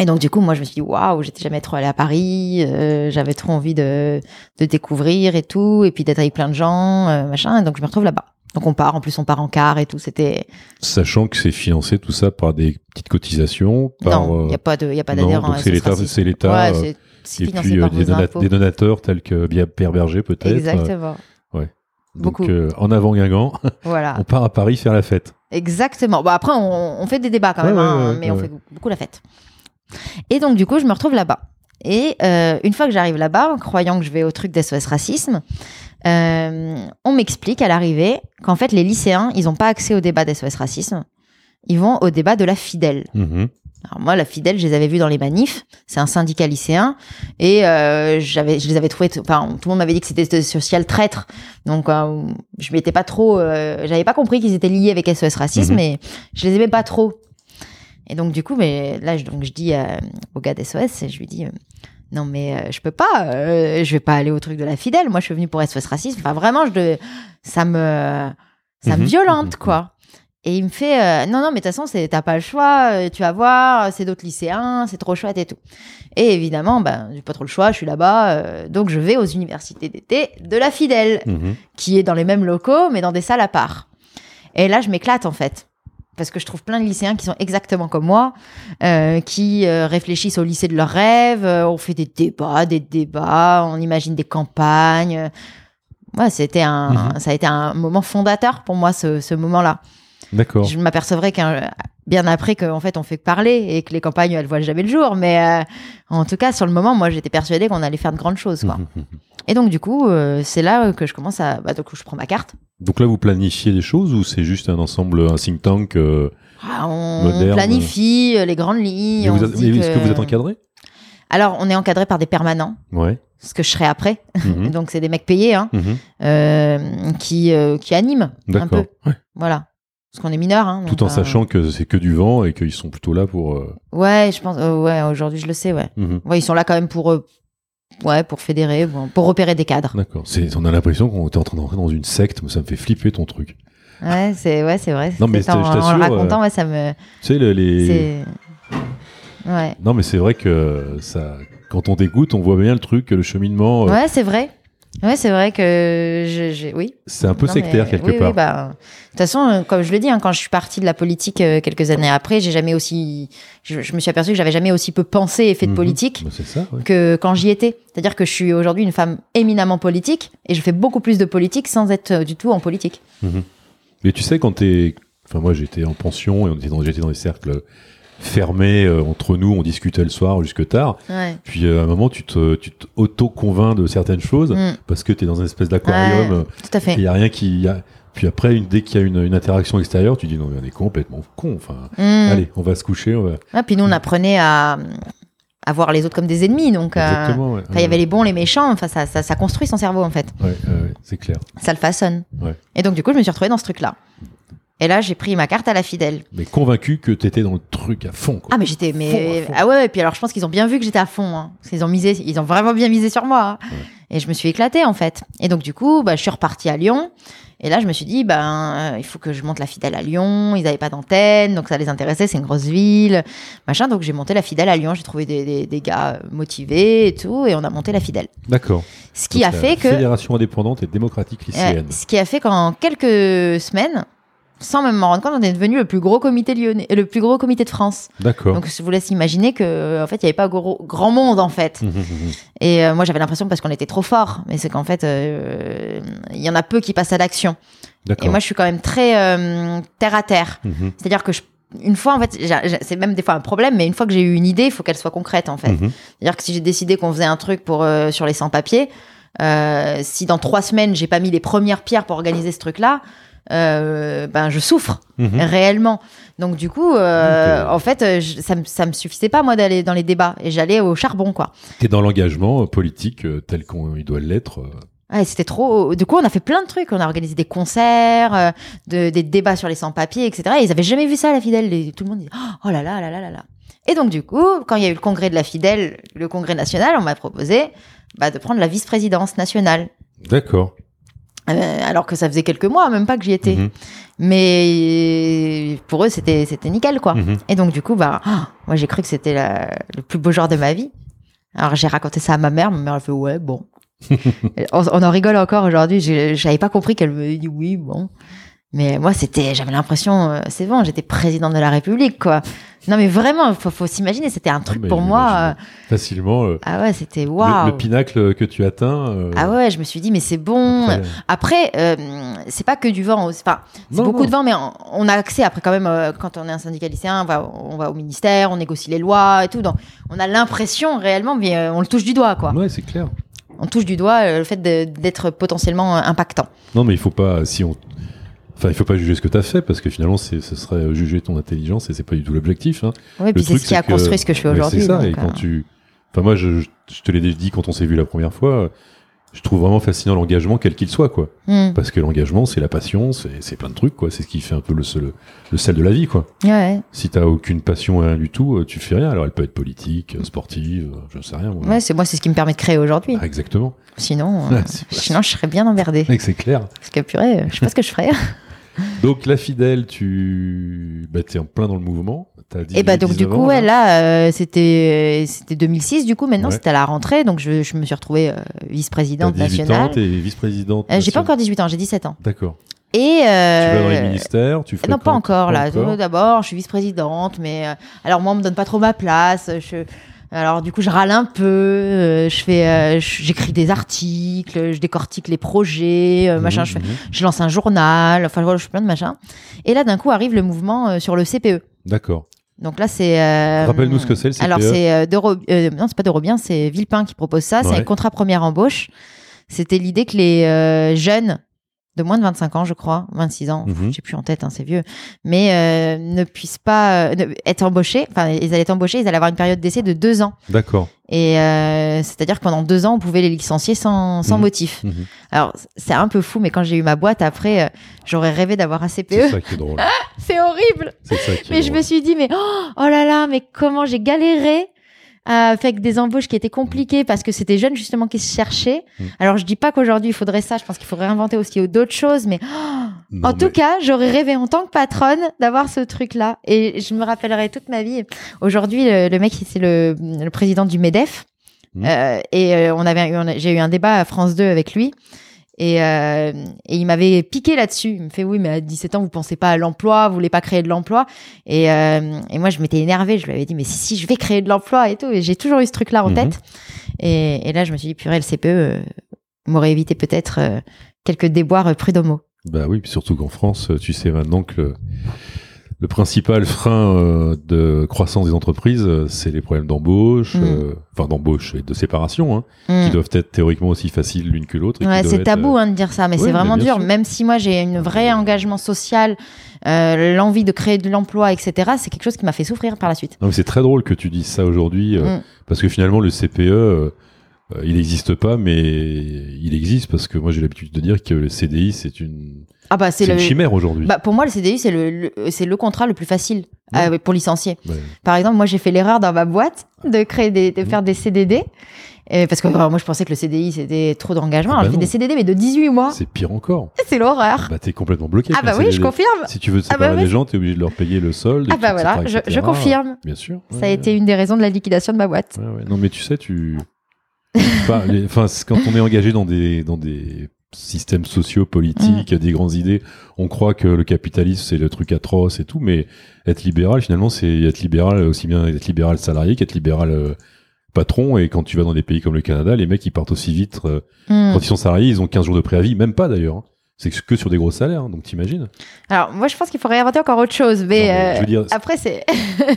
Et donc, du coup, moi, je me suis dit, waouh, j'étais jamais trop allée à Paris, euh, j'avais trop envie de, de découvrir et tout, et puis d'être avec plein de gens, euh, machin. Et donc, je me retrouve là-bas. Donc, on part, en plus, on part en car et tout. C'était. Sachant que c'est financé tout ça par des petites cotisations, par non, il euh, n'y a pas à c'est l'État, c'est l'État, Ouais, euh, c'est- c'est et puis euh, des, vos dona- impôts. des donateurs tels que Pierre Berger peut-être. Exactement. Donc Beaucoup. euh, en avant Guingamp, Voilà. on part à Paris faire la fête. Exactement. Bon, après, on, on fait des débats quand Ouais, même, ouais, hein, ouais, mais on ouais. fait beaucoup la fête. Et donc, du coup, je me retrouve là-bas. Et euh, une fois que j'arrive là-bas, croyant que je vais au truc d'SOS Racisme, euh, on m'explique à l'arrivée qu'en fait, les lycéens, ils n'ont pas accès au débat d'SOS Racisme. Ils vont au débat de la fidèle. Mhm. Alors moi, la fidèle, je les avais vus dans les manifs. C'est un syndicat lycéen et euh, j'avais, je les avais trouvés. Enfin, tout le monde m'avait dit que c'était social traître. Donc, euh, je m'étais pas trop. j'avais pas compris qu'ils étaient liés avec SOS Racisme, Mhm. mais je les aimais pas trop. Et donc, du coup, mais là, je, donc je dis euh, au gars d'SOS, et je lui dis. euh, non mais euh, je peux pas, euh, je vais pas aller au truc de la fidèle. Moi, je suis venue pour SOS Racisme. Enfin, vraiment, je de, ça me, ça me Mhm. violente quoi. Et il me fait euh, non non mais de toute façon c'est t'as pas le choix euh, tu vas voir c'est d'autres lycéens c'est trop chouette et tout et évidemment ben j'ai pas trop le choix je suis là-bas euh, donc je vais aux universités d'été de la Fidèle Mhm. qui est dans les mêmes locaux mais dans des salles à part et là je m'éclate en fait parce que je trouve plein de lycéens qui sont exactement comme moi, euh, qui euh, réfléchissent au lycée de leurs rêves. euh, on fait des débats, des débats, on imagine des campagnes. Ouais, c'était un, Mhm. ça a été un moment fondateur pour moi ce, ce moment-là. D'accord. Je m'apercevrai qu'un bien après qu'en fait on fait que parler et que les campagnes elles voient jamais le jour. Mais euh, en tout cas sur le moment, moi j'étais persuadée qu'on allait faire de grandes choses. Quoi. Et donc du coup, euh, c'est là que je commence à, bah, donc je prends ma carte. Donc là, vous planifiez des choses ou c'est juste un ensemble, un think tank euh, Ah, on Moderne. planifie les grandes lignes. Est-ce que vous êtes encadré? Alors on est encadré par des permanents, Ouais. ce que je serai après. Mhm. Donc c'est des mecs payés hein, Mhm. euh, qui qui qui animent un peu. Ouais. Voilà. Parce qu'on est mineur. Hein, Tout en euh, sachant que c'est que du vent et qu'ils sont plutôt là pour. euh, Ouais, je pense. euh, ouais, aujourd'hui je le sais. Ouais. mhm. Ouais, ils sont là quand même pour, ouais, pour fédérer, pour repérer des cadres. D'accord. C'est- On a l'impression qu'on était en train d'entrer dans une secte, mais ça me fait flipper ton truc. Ouais, c'est, ouais, c'est vrai. Non, mais je en, en le racontant, ouais, ça me, Tu sais, le- les. c'est, ouais, Non, mais c'est vrai que ça. Quand on t'écoute, on voit bien le truc, le cheminement. euh, ouais, c'est vrai. Ouais, c'est vrai que je, oui. C'est un peu Non, sectaire mais- quelque oui, part. Oui, bah, de toute façon, euh, comme je le dis, hein, quand je suis partie de la politique euh, quelques années après, j'ai jamais aussi, je, je me suis aperçue que j'avais jamais aussi peu pensé et fait de Mhm. politique. Bah, c'est ça. ouais. que quand j'y étais. C'est-à-dire que je suis aujourd'hui une femme éminemment politique et je fais beaucoup plus de politique sans être euh, du tout en politique. Mais tu sais, quand t'es. Enfin, moi, j'étais en pension et on était dans... j'étais dans des cercles fermés euh, entre nous, on discutait le soir jusque tard. Ouais. Puis euh, à un moment, tu te, tu te auto-convaincs de certaines choses Mm. parce que t'es dans une espèce d'aquarium. Ouais, tout à fait. Il y a rien qui. y a- Puis après, une- dès qu'il y a une, une interaction extérieure, tu dis non, mais on est complètement con. Enfin, Mm. allez, on va se coucher. On va... Ouais, puis nous, on apprenait à, à voir les autres comme des ennemis. Donc, euh, ouais. il y avait les bons, les méchants. Enfin, ça, ça, ça construit son cerveau, en fait. Ouais, ouais, ouais, c'est clair. Ça le façonne. Et donc, du coup, je me suis retrouvée dans ce truc-là. Et là, j'ai pris ma carte à la fidèle. Mais convaincu que t'étais dans le truc à fond. Quoi. Ah, mais j'étais. Mais... Fond, à fond. Ah ouais, ouais, puis alors, je pense qu'ils ont bien vu que j'étais à fond. Hein. Parce qu'ils ont misé, ils ont vraiment bien misé sur moi. hein. Et je me suis éclatée, en fait. Et donc, du coup, bah, je suis repartie à Lyon. Et là, je me suis dit, ben, euh, il faut que je monte la fidèle à Lyon. Ils n'avaient pas d'antenne, donc ça les intéressait. C'est une grosse ville, machin. Donc, j'ai monté la fidèle à Lyon. J'ai trouvé des, des, des gars motivés et tout. Et on a monté la fidèle. D'accord. Ce qui Donc, a la fait que. Fédération indépendante et démocratique lycéenne. ce qui a fait qu'en quelques semaines, sans même m'en rendre compte, on est devenu le plus gros comité lyonnais, le plus gros comité de France. D'accord. Donc je vous laisse imaginer que en fait il n'y avait pas gros- grand monde en fait. Mhm, mhm. Et euh, moi j'avais l'impression parce qu'on était trop fort, mais c'est qu'en fait euh, il y en a peu qui passent à l'action. Et moi je suis quand même très euh, terre à terre. C'est-à-dire que je une fois, en fait, c'est même des fois un problème, mais une fois que j'ai eu une idée, il faut qu'elle soit concrète, en fait. C'est-à-dire que si j'ai décidé qu'on faisait un truc pour euh, sur les sans-papiers, euh, si dans trois semaines j'ai pas mis les premières pierres pour organiser ce truc-là, euh, ben je souffre Mhm. réellement. Donc du coup, euh, euh, en fait, je- ça, me- ça me suffisait pas moi d'aller dans les débats et j'allais au charbon quoi. T'es dans l'engagement politique tel qu'il doit l'être. Ouais, c'était trop. Du coup, on a fait plein de trucs. On a organisé des concerts, euh, de- des débats sur les sans-papiers, etc. Et ils avaient jamais vu ça, la Fidèle. Et tout le monde dit Oh là là là là là là. Et donc, du coup, quand il y a eu le congrès de la Fidèle, le congrès national, on m'a proposé bah, de prendre la vice-présidence nationale. D'accord. Euh, alors que ça faisait quelques mois, même pas que j'y étais. Mhm. Mais pour eux, c'était nickel, quoi. Mhm. Et donc, du coup, bah, ah, moi, j'ai cru que c'était le plus beau jour de ma vie. Alors, j'ai raconté ça à ma mère. Ma mère, elle fait ouais, bon. On, on en rigole encore aujourd'hui. J'avais pas compris qu'elle me dit oui, bon. Mais moi, c'était, j'avais l'impression, euh, c'est bon, j'étais présidente de la République, quoi. Non, mais vraiment, faut, faut s'imaginer, c'était un truc pour moi. euh. Facilement. euh, ah ouais, c'était waouh. le, pinacle que tu atteins. euh, Ah ouais, je me suis dit, mais c'est bon. après- Après, euh, c'est pas que du vent. Enfin, c'est beaucoup non. de vent, mais on, a accès après quand même, euh, quand on est un syndicat lycéen, on va, on va au ministère, on négocie les lois et tout. Donc, on a l'impression réellement, mais euh, on le touche du doigt, quoi. Ouais, c'est clair. On touche du doigt euh, le fait d'être potentiellement euh, impactant. Non, mais il faut pas. Si on. Enfin, il faut pas juger ce que tu as fait parce que finalement, ce serait juger ton intelligence et c'est pas du tout l'objectif. Hein. Oui, puis c'est ce qui a que- construit ce que je fais aujourd'hui. C'est ça. donc, Et quand euh, tu. Enfin, moi, je, te l'ai déjà dit quand on s'est vu la première fois. euh, Je trouve vraiment fascinant l'engagement, quel qu'il soit, quoi. hmm, Parce que l'engagement, c'est la passion, c'est plein de trucs, quoi. C'est ce qui fait un peu le, sel de la vie, quoi. ouais, Si t'as aucune passion, rien du tout, euh, tu fais rien. Alors, elle peut être politique, euh, sportive, euh, je ne sais rien. moi. ouais, c'est moi, c'est ce qui me permet de créer aujourd'hui. Ah, exactement. Sinon, euh, sinon, je serais bien emmerdée. Mec, c'est clair. Parce que purée, euh, je sais pas ce que je ferais. Donc, la fidèle, tu bah, es en plein dans le mouvement. T'as Et bah donc du 18, coup, 19 ans, ouais, là, euh, c'était c'était 2006 du coup. Maintenant, Ouais. c'était à la rentrée, donc je, je me suis retrouvée euh, vice-présidente 18 ans, nationale. t'es vice-présidente. Euh, J'ai pas encore 18 ans, j'ai 17 ans. D'accord. Et Tu euh, vas dans les ministères, tu fais non, pas encore là. D'abord, je suis vice-présidente, mais euh, alors moi, on me donne pas trop ma place. Je, alors du coup, je râle un peu. euh, je fais, euh, j'écris des articles, je décortique les projets, euh, machin. Je, fais- je lance un journal. Enfin, voilà, je fais plein de machins. Et là, d'un coup, arrive le mouvement euh, sur le CPE. D'accord. Donc là, c'est. euh, Rappelle-nous ce que c'est, le CPE. Alors c'est euh, euh, non, c'est pas d'Eurobien, c'est Villepin qui propose ça. C'est un contrat première embauche. C'était l'idée que les euh, jeunes de moins de 25 ans, je crois, 26 ans, Mhm. j'ai plus en tête, hein, c'est vieux, mais euh, ne puissent pas euh, être embauchés. Enfin, ils allaient être embauchés, ils allaient avoir une période d'essai de deux ans. D'accord. Et euh, c'est-à-dire que pendant deux ans, on pouvait les licencier sans, sans Mhm. motif. Mhm. Alors c'est un peu fou, mais quand j'ai eu ma boîte après, euh, j'aurais rêvé d'avoir un C'est CPE. ça qui est drôle. C'est horrible. C'est ça qui est Mais je me suis dit, mais oh, oh là là, mais comment j'ai galéré euh, avec des embauches qui étaient compliquées parce que c'était jeunes justement qui se cherchaient. Mm. Alors je dis pas qu'aujourd'hui il faudrait ça, je pense qu'il faudrait inventer aussi d'autres choses, mais Non, en tout cas, j'aurais rêvé en tant que patronne d'avoir ce truc-là. Et je me rappellerai toute ma vie. Aujourd'hui, le, le mec, c'est le, le président du MEDEF. Mhm. Euh, et euh, on avait j'ai eu un débat à France 2 avec lui. Et, euh, et il m'avait piqué là-dessus. Il me fait oui, mais à 17 ans, vous pensez pas à l'emploi, vous voulez pas créer de l'emploi. Et, euh, et moi, je m'étais énervée. Je lui avais dit mais si si, je vais créer de l'emploi et tout. Et j'ai toujours eu ce truc-là en Mhm. tête. Et, et là, je me suis dit purée, le CPE euh, m'aurait évité peut-être quelques déboires prud'homo. Bah oui, puis surtout qu'en France, tu sais maintenant que le, principal frein euh, de croissance des entreprises, euh, c'est les problèmes d'embauche, Mm. euh, enfin d'embauche et de séparation, hein, Mm. qui doivent être théoriquement aussi faciles l'une que l'autre. Ouais, c'est tabou hein, de dire ça, mais ouais, c'est vraiment dur. sûr. Même si moi j'ai un vrai engagement social, euh, l'envie de créer de l'emploi, etc., c'est quelque chose qui m'a fait souffrir par la suite. C'est très drôle que tu dises ça aujourd'hui, euh, Mm. parce que finalement le CPE, il n'existe pas, mais il existe parce que moi j'ai l'habitude de dire que le CDI c'est une, Ah bah c'est le. une chimère aujourd'hui. Bah, pour moi, le CDI, c'est le, le- c'est le contrat le plus facile Ouais. euh, pour licencier. Ouais. Par exemple, moi, j'ai fait l'erreur dans ma boîte de créer des, de Mhm. faire des CDD. euh, parce que euh, moi, je pensais que le CDI, c'était trop d'engagement. Ah Alors, bah j'ai fait des CDD, mais de 18 mois. C'est pire encore. C'est l'horreur. Bah t'es complètement bloqué. Ah bah oui, je confirme. Si tu veux te Ah bah séparer des gens, t'es obligé de leur payer le solde. Ah bah voilà, etc., je, confirme. Bien sûr. Ça a été une des raisons de la liquidation de ma boîte. Non, mais tu sais, tu. Enfin, les- enfin, quand on est engagé dans des, dans des systèmes sociaux, politiques, Mm. des grandes idées, on croit que le capitalisme, c'est le truc atroce et tout, mais être libéral, finalement, c'est être libéral, aussi bien être libéral salarié qu'être libéral euh, patron. Et quand tu vas dans des pays comme le Canada, les mecs, ils partent aussi vite. euh, Hmm. Quand ils sont salariés, ils ont 15 jours de préavis, même pas d'ailleurs. hein. C'est que sur des gros salaires, hein, donc t'imagines. Alors, moi, je pense qu'il faut réinventer encore autre chose. Mais, Non, mais je euh, veux dire, après, c'est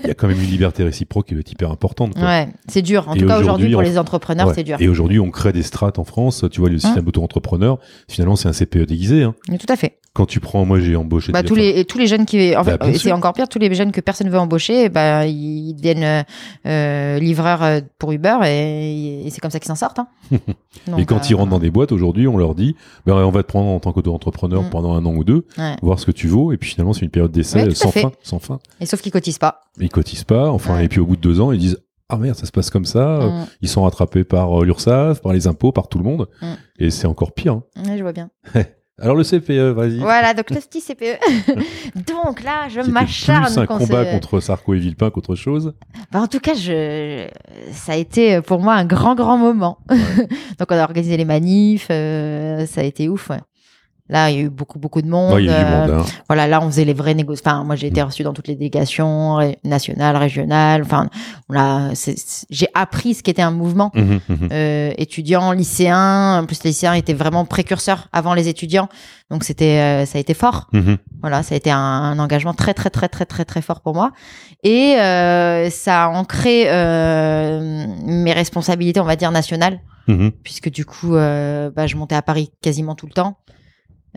il y a quand même une liberté réciproque qui est hyper importante. quoi. ouais, c'est dur. En Et tout cas, aujourd'hui, pour on- les entrepreneurs, Ouais. c'est dur. Et aujourd'hui, on crée des strates en France. Tu vois, le système auto-entrepreneur, finalement, c'est un CPE déguisé. hein. Tout à fait. Quand tu prends, moi, j'ai embauché. Bah, des- tous les tous les jeunes qui en Bah, fait et c'est encore pire tous les jeunes que personne veut embaucher bah ils deviennent euh, euh, livreurs euh, pour Uber et, et c'est comme ça qu'ils s'en sortent hein. Et Donc, quand euh, ils rentrent dans des boîtes, aujourd'hui, on leur dit, ben, on va te prendre en tant qu'auto-entrepreneur Mm. pendant un an ou deux, ouais. voir ce que tu vaux. Et puis finalement, c'est une période d'essai Ouais, sans fin, sans fin. et sauf qu'ils cotisent pas Ils cotisent pas. Enfin, Ouais. et puis au bout de deux ans, ils disent, ah merde, ça se passe comme ça. euh, Mm. Ils sont rattrapés par euh, l'URSSAF, par les impôts, par tout le monde. Mm. Et c'est encore pire. hein. Ouais, je vois bien Alors le CPE, vas-y. voilà donc le petit CPE donc là je m'acharne plus un combat se- contre Sarko et Villepin qu'autre chose. Bah, en tout cas, je... ça a été pour moi un grand, grand moment. Donc, on a organisé les manifs, euh, ça a été ouf. ouais. Là, il y a eu beaucoup, beaucoup de monde. Ouais, il y a eu du euh, monde. hein. Voilà, là, on faisait les vraies négociations. Enfin, moi, j'ai été reçue dans toutes les délégations ré- nationales, régionales. Enfin, c'est- j'ai appris ce qu'était un mouvement Mhm, mhm. euh, étudiants, lycéens. En plus, les lycéens étaient vraiment précurseurs avant les étudiants. Donc, c'était, euh, ça a été fort. Mhm. Voilà, ça a été un, un engagement très très très très très très fort pour moi et euh, ça a ancré euh, mes responsabilités, on va dire nationales, puisque du coup, euh, bah, je montais à Paris quasiment tout le temps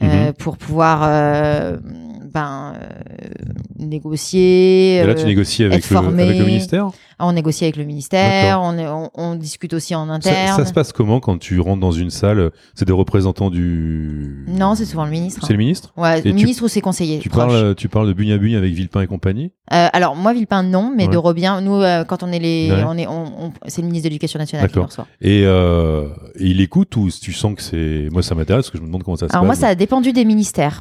euh, Mhm. pour pouvoir euh, ben euh, négocier. Et là, euh, tu négocies avec le, formé. avec le ministère on négocie avec le ministère, on, est- on, on discute aussi en interne. ça se passe comment quand tu rentres dans une salle C'est des représentants du. Non, c'est souvent le ministre. C'est le ministre Ouais, le tu- ministre ou ses conseillers. tu proches. parles, tu parles de bugne à bugne avec Villepin et compagnie Euh, alors moi Villepin non, mais Ouais. de Robien, nous euh, quand on est les, Ouais. on est, on, c'est le ministre de l'Éducation nationale qui D'accord. nous reçoit. et, euh, et il écoute ou tu sens que c'est. Moi, ça m'intéresse parce que je me demande comment ça se Alors moi passe. ça a dépendu des ministères.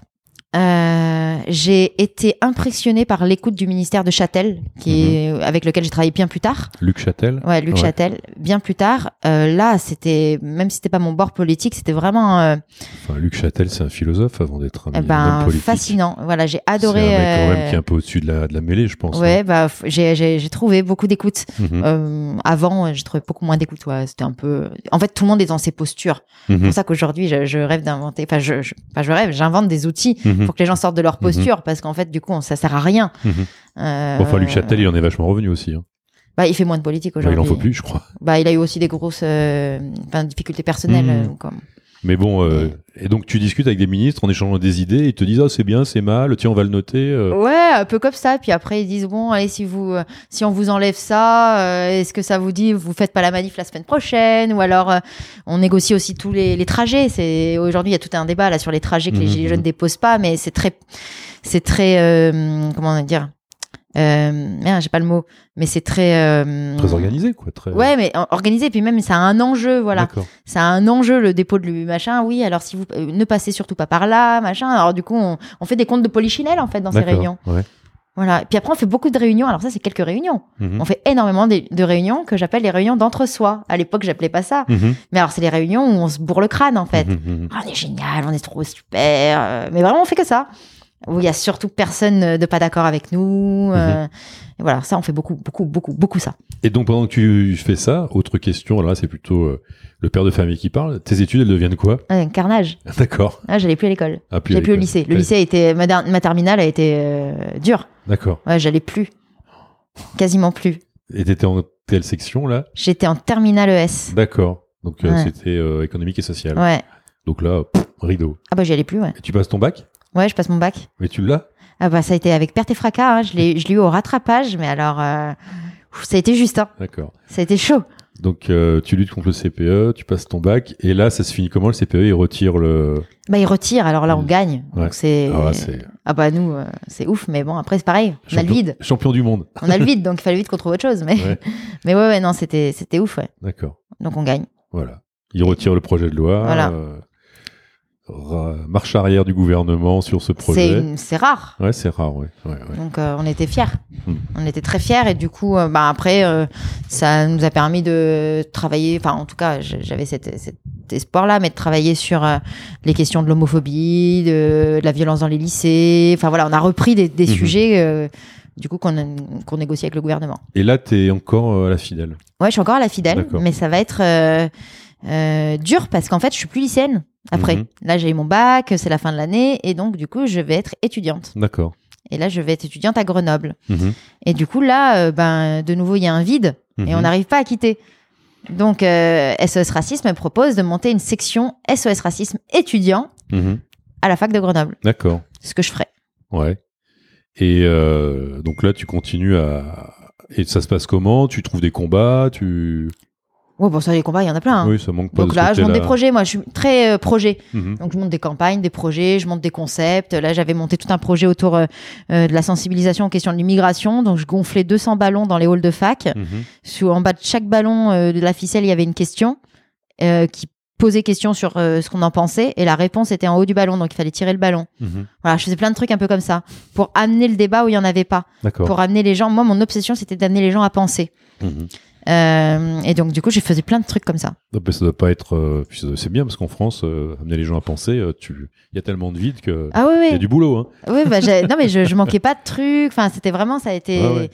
Euh, j'ai été impressionnée par l'écoute du ministère de Châtel, qui est, avec lequel j'ai travaillé bien plus tard. Luc Châtel? Ouais, Luc Ouais. Châtel, bien plus tard. Euh, là, c'était même si c'était pas mon bord politique, c'était vraiment euh, Enfin, Luc Châtel, c'est un philosophe avant d'être un eh ben, politique. fascinant. Voilà, j'ai C'est un adoré. mec quand même euh, qui est un peu au-dessus de la, de la mêlée, je pense. Ouais, bah j'ai j'ai j'ai trouvé beaucoup d'écoute. Mhm. Euh, avant, j'ai trouvé beaucoup moins d'écoute. Ouais, c'était un peu. En fait, tout le monde est dans ses postures. C'est Mhm. pour ça qu'aujourd'hui, je, je rêve d'inventer. Enfin, je, je, pas je rêve, j'invente des outils Mhm. pour que les gens sortent de leur posture, parce qu'en fait, du coup, ça sert à rien. Mhm. Euh, Bon, Enfin, Luc Châtel, il en est vachement revenu aussi. hein. bah, il fait moins de politique Bah, il aujourd'hui. en faut plus, je crois. Bah, il a eu aussi des grosses, euh, enfin, difficultés personnelles. Mhm. euh, comme... Mais bon, euh, et donc tu discutes avec des ministres en échangeant des idées, ils te disent ah c'est bien, c'est mal, tiens on va le noter. euh. Ouais, un peu comme ça. Puis après, ils disent bon, allez, si vous, euh, si on vous enlève ça, euh, est-ce que ça vous dit, vous faites pas la manif la semaine prochaine Ou alors, euh, on négocie aussi tous les, les trajets. C'est aujourd'hui, il y a tout un débat là sur les trajets que les Mhm, gilets jaunes mhm. déposent pas, mais c'est très, c'est très, euh, comment dire euh, Merde, j'ai pas le mot, mais c'est très. euh, Très organisé quoi. Très... Ouais, mais organisé, puis même ça a un enjeu, voilà. Ça a un enjeu, le dépôt de lui, machin. Oui, alors si vous euh, ne passez surtout pas par là, machin. Alors du coup, on, on fait des comptes de polichinelle en fait dans ces réunions. ouais. Voilà. Puis après, on fait beaucoup de réunions. Alors ça, c'est quelques réunions. Mhm. On fait énormément de, de réunions que j'appelle les réunions d'entre-soi. À l'époque, j'appelais pas ça. Mhm. Mais alors, c'est les réunions où on se bourre le crâne, en fait. Mhm. Ah, on est génial, on est trop super. Mais vraiment, on fait que ça. Où il y a surtout personne euh, de pas d'accord avec nous. Mhm. euh, et voilà, ça, on fait beaucoup, beaucoup, beaucoup, beaucoup ça. Et donc pendant que tu fais ça, autre question, là c'est plutôt euh, le père de famille qui parle. Tes études elles deviennent quoi? Un carnage. D'accord. Ah, j'allais plus à l'école. Ah, J'allais plus au lycée. Le lycée a été, ma, terminale a été euh, dure. D'accord. Ouais, j'allais plus. Quasiment plus. Et t'étais en quelle section là? J'étais en terminale ES. D'accord. Donc Ouais. c'était économique et social. Ouais. Donc là, pff, rideau. Ah bah j'y allais plus, ouais. Et tu passes ton bac? Ouais, je passe mon bac. Mais tu l'as? Ah bah ça a été avec perte et fracas. hein. Je l'ai, eu au rattrapage, mais alors euh, ça a été juste. Hein. D'accord. Ça a été chaud. Donc euh, tu luttes contre le CPE, tu passes ton bac, et là ça se finit comment le CPE Il retire le. Bah il retire. Alors là on gagne. Ouais. Donc c'est. Ah, ouais, c'est Ah bah nous euh, c'est ouf, mais bon après c'est pareil. On a le vide. champion du monde. On a le vide, donc il fallait vite qu'on trouve autre chose. Mais Ouais. mais ouais ouais non c'était c'était ouf. Ouais. D'accord. Donc on gagne. Voilà. Il retire le projet de loi. Voilà. euh, marche arrière du gouvernement sur ce projet. c'est rare. Ouais, c'est rare, ouais. ouais, ouais. Donc euh, on était fiers. Hmm. On était très fiers et du coup, euh, bah, après, euh, ça nous a permis de travailler, enfin en tout cas, j'avais cet, cet espoir-là, mais de travailler sur euh, les questions de l'homophobie, de, de la violence dans les lycées. Enfin voilà, on a repris des, des Mhm. sujets euh, du coup qu'on qu'on négocie avec le gouvernement. Et là, t'es encore euh, à la fidèle. Ouais, je suis encore à la fidèle, mais ça va être euh, euh, dur parce qu'en fait, je suis plus lycéenne. Après. Mhm. Là, j'ai eu mon bac, c'est la fin de l'année, et donc, du coup, je vais être étudiante. D'accord. Et là, je vais être étudiante à Grenoble. Mhm. Et du coup, là, euh, ben, de nouveau, il y a un vide, et Mhm. on n'arrive pas à quitter. Donc, euh, SOS Racisme me propose de monter une section SOS Racisme étudiant Mhm. à la fac de Grenoble. D'accord. Ce que je ferai. Ouais. Et euh, donc là, tu continues à. Et ça se passe comment? Tu trouves des combats? Tu. Ouais, bon, ça, les combats, il y en a plein. hein. Oui, ça manque pas Donc de là, je monte des projets. Moi, je suis très euh, projet. Mhm. Donc, je monte des campagnes, des projets, je monte des concepts. Là, j'avais monté tout un projet autour euh, euh, de la sensibilisation aux questions de l'immigration. Donc, je gonflais 200 ballons dans les halls de fac. Mhm. Sous, en bas de chaque ballon euh, de la ficelle, il y avait une question qui posait question sur ce qu'on en pensait. Et la réponse était en haut du ballon. Donc, il fallait tirer le ballon. Mhm. Voilà, je faisais plein de trucs un peu comme ça pour amener le débat où il n'y en avait pas. Pour amener les gens. Moi, mon obsession, c'était d'amener les gens à penser. Euh, et donc, du coup, je faisais plein de trucs comme ça. Non, mais ça doit pas être. euh, C'est bien parce qu'en France, euh, amener les gens à penser, tu... il y a tellement de vide que. Ah oui, Il y a du boulot. Hein. Oui, bah, j'ai- non, mais je, je manquais pas de trucs. Enfin, c'était vraiment, ça a été, ouais.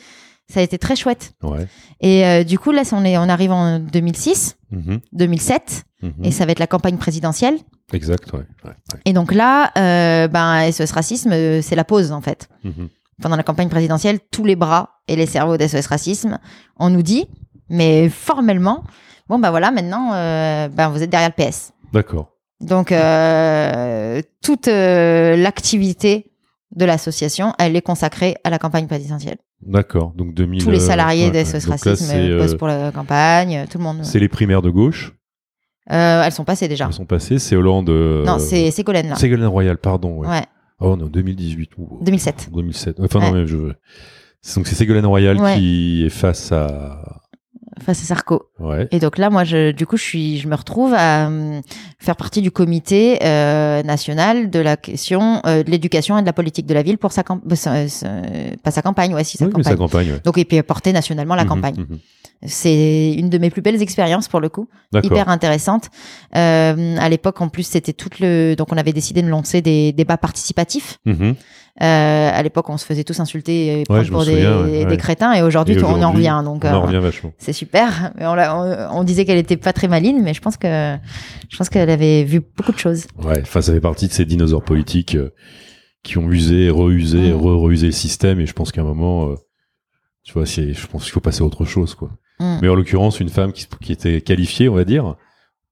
ça a été très chouette. Ouais. Et du coup, là, on, est, on arrive en 2006, Mhm. 2007, Mhm. et ça va être la campagne présidentielle. Exact, ouais. Et donc là, euh, ben, SOS Racisme, c'est la pause, en fait. Mhm. Pendant la campagne présidentielle, tous les bras et les cerveaux d'SOS Racisme, on nous dit, mais formellement, bon, ben voilà, maintenant, euh, ben, vous êtes derrière le PS. D'accord. Donc, euh, toute euh, l'activité de l'association, elle est consacrée à la campagne présidentielle. D'accord. Donc 2000. Tous les euh, salariés ouais, d'SOS Racisme bossent pour la campagne, tout le monde. C'est les primaires de gauche. Elles sont passées déjà. Elles sont passées. C'est Hollande. Non, c'est Ségolène là. Ségolène Royal, pardon. Ouais. Ouais, Oh non, 2018. ou- 2007. 2007. Enfin, non, mais je. Donc c'est Ségolène Royal qui est face à. Face à Sarko. Ouais. Et donc là, moi, je, du coup, je suis, je me retrouve à euh, faire partie du comité euh, national de la question euh, de l'éducation et de la politique de la ville pour sa campagne, pas sa campagne, ouais, si sa Oui, campagne. sa campagne. ouais. Donc, et puis porter nationalement la Mhm, campagne. mhm. C'est une de mes plus belles expériences pour le coup, hyper intéressante. Euh, à l'époque, en plus, c'était tout le, donc on avait décidé de lancer des débats participatifs. Mhm. Euh, à l'époque, on se faisait tous insulter et prendre pour des, souviens, ouais, des ouais. crétins, et aujourd'hui, tout- on en revient. Donc, On en euh, revient vachement. c'est super. Mais on, l'a- on, on disait qu'elle était pas très maline, mais je pense que je pense qu'elle avait vu beaucoup de choses. Ouais, enfin, ça fait partie de ces dinosaures politiques euh, qui ont usé, reusé, Mm. re-reusé le système. Et je pense qu'à un moment, euh, tu vois, je pense qu'il faut passer à autre chose, quoi. Mm. Mais en l'occurrence, une femme qui, qui était qualifiée, on va dire,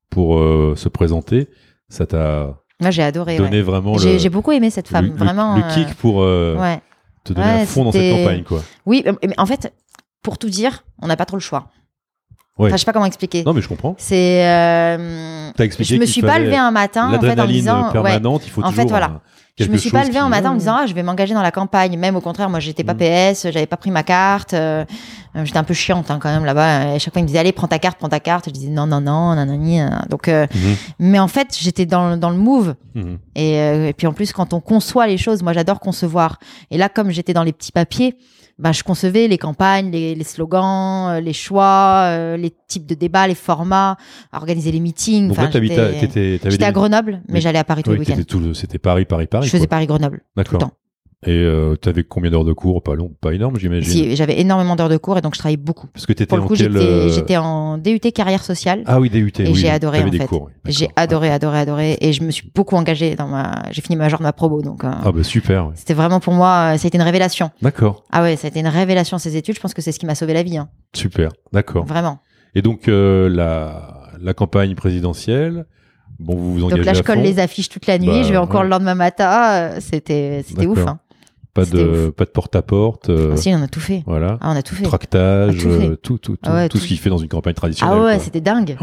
pour euh, se présenter, ça t'a Moi, j'ai adoré. donné ouais. vraiment J'ai le, j'ai beaucoup aimé cette femme, le, le- vraiment. le euh, kick pour euh, ouais. te donner à fond dans cette campagne, quoi. Oui, mais mais en fait, pour tout dire, on n'a pas trop le choix. Ouais. Enfin, je sais pas comment expliquer. Non, mais je comprends. C'est. euh, T'as expliqué je me suis pas levée un matin en fait en disant. ouais, permanente, il faut En toujours. fait, voilà. Je me suis pas levée un matin en me disant ah, je vais m'engager dans la campagne. Même au contraire, moi j'étais pas Mm. PS, j'avais pas pris ma carte. euh, euh, j'étais un peu chiante hein, quand même là-bas. Et à chaque fois ils me disaient allez prends ta carte, prends ta carte. Je disais non non non nanani. nan. Donc euh, Mhm, mais en fait j'étais dans dans le move. mhm. Et, euh, et puis en plus, quand on conçoit les choses, moi j'adore concevoir. Et là, comme j'étais dans les petits papiers, bah, je concevais les campagnes, les, les slogans, euh, les choix, euh, les types de débats, les formats, organiser les meetings. Donc Enfin, j'étais des- à Grenoble, mais Oui. j'allais à Paris tous Oui, les week-ends. C'était Paris, Paris, Paris. Je faisais. Paris-Grenoble. D'accord. Et euh, t'avais combien d'heures de cours? Pas long, pas énorme, j'imagine. Si, J'avais énormément d'heures de cours et donc je travaillais beaucoup. Parce que t'étais Pour le en coup, quel j'étais euh, j'étais en DUT carrière sociale. Ah oui, DUT. Et oui, j'ai adoré, en des fait. cours, oui. J'ai adoré, adoré, adoré. Et je me suis beaucoup engagée dans ma. J'ai fini major de ma promo, donc euh, Ah bah super. ouais. c'était vraiment pour moi, euh, ça a été une révélation. D'accord. Ah ouais, ça a été une révélation ces études. Je pense que c'est ce qui m'a sauvé la vie, hein. Super. D'accord. vraiment. Et donc euh, la la campagne présidentielle. Bon, vous vous engagez Donc là, je colle les affiches toute la nuit. Bah, je vais encore ouais. le lendemain matin. C'était, c'était ouf. Hein. Pas de pas de porte à porte. Ah, si, on a tout fait. Voilà. Ah, on a tout fait. Tractage, Ah, tout fait. euh, tout, tout, tout, Ah ouais, tout ce qu'il fait dans une campagne traditionnelle. Ah ouais, c'était dingue.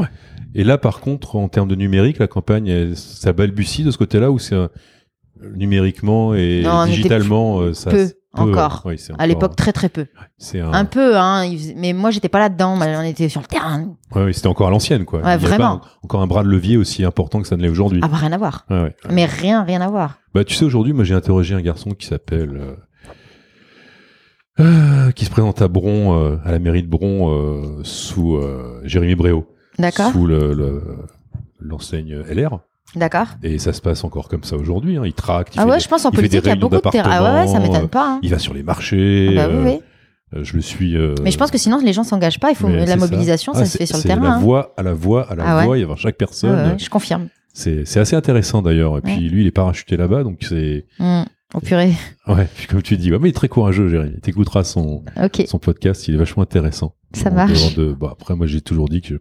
Et là, par contre, en termes de numérique, la campagne, elle- ça balbutie de ce côté-là ou c'est numériquement et Non, digitalement, euh, ça peu, encore. oui, À l'époque, très très peu. c'est un, Un peu, hein. Mais moi, j'étais pas là-dedans. On était sur le terrain. ouais, oui, c'était encore à l'ancienne, quoi. Ouais, Il vraiment. pas un- encore un bras de levier aussi important que ça ne l'est aujourd'hui. Ah bah rien à voir. Ouais. Mais rien, rien à voir. Bah, tu sais, aujourd'hui, moi, j'ai interrogé un garçon qui s'appelle, euh, euh, qui se présente à Bron, euh, à la mairie de Bron, sous Jérémy Bréau, D'accord. sous le, le- l'enseigne LR. D'accord. Et ça se passe encore comme ça aujourd'hui. Hein. Il traque, il Ah ouais, je pense en politique, il y a beaucoup de terrain. Ah ouais, ça m'étonne pas. hein. il va sur les marchés. Ah bah oui, euh, oui. euh, je le suis. euh, Mais je pense que sinon, les gens s'engagent pas. Il faut mais la mobilisation, ça, Ah, se fait sur le terrain. La hein. voix à la voix à la Ah voix, il y avoir chaque personne. ouais, je confirme. C'est assez intéressant d'ailleurs. Et puis lui, il est parachuté là-bas, donc c'est. Mm. Au purée. Ouais, puis comme tu dis, ouais, mais il est très courageux, Jérémy. T'écouteras son, son podcast, il est vachement intéressant. ça En marche. de- bah, après, moi, j'ai toujours dit que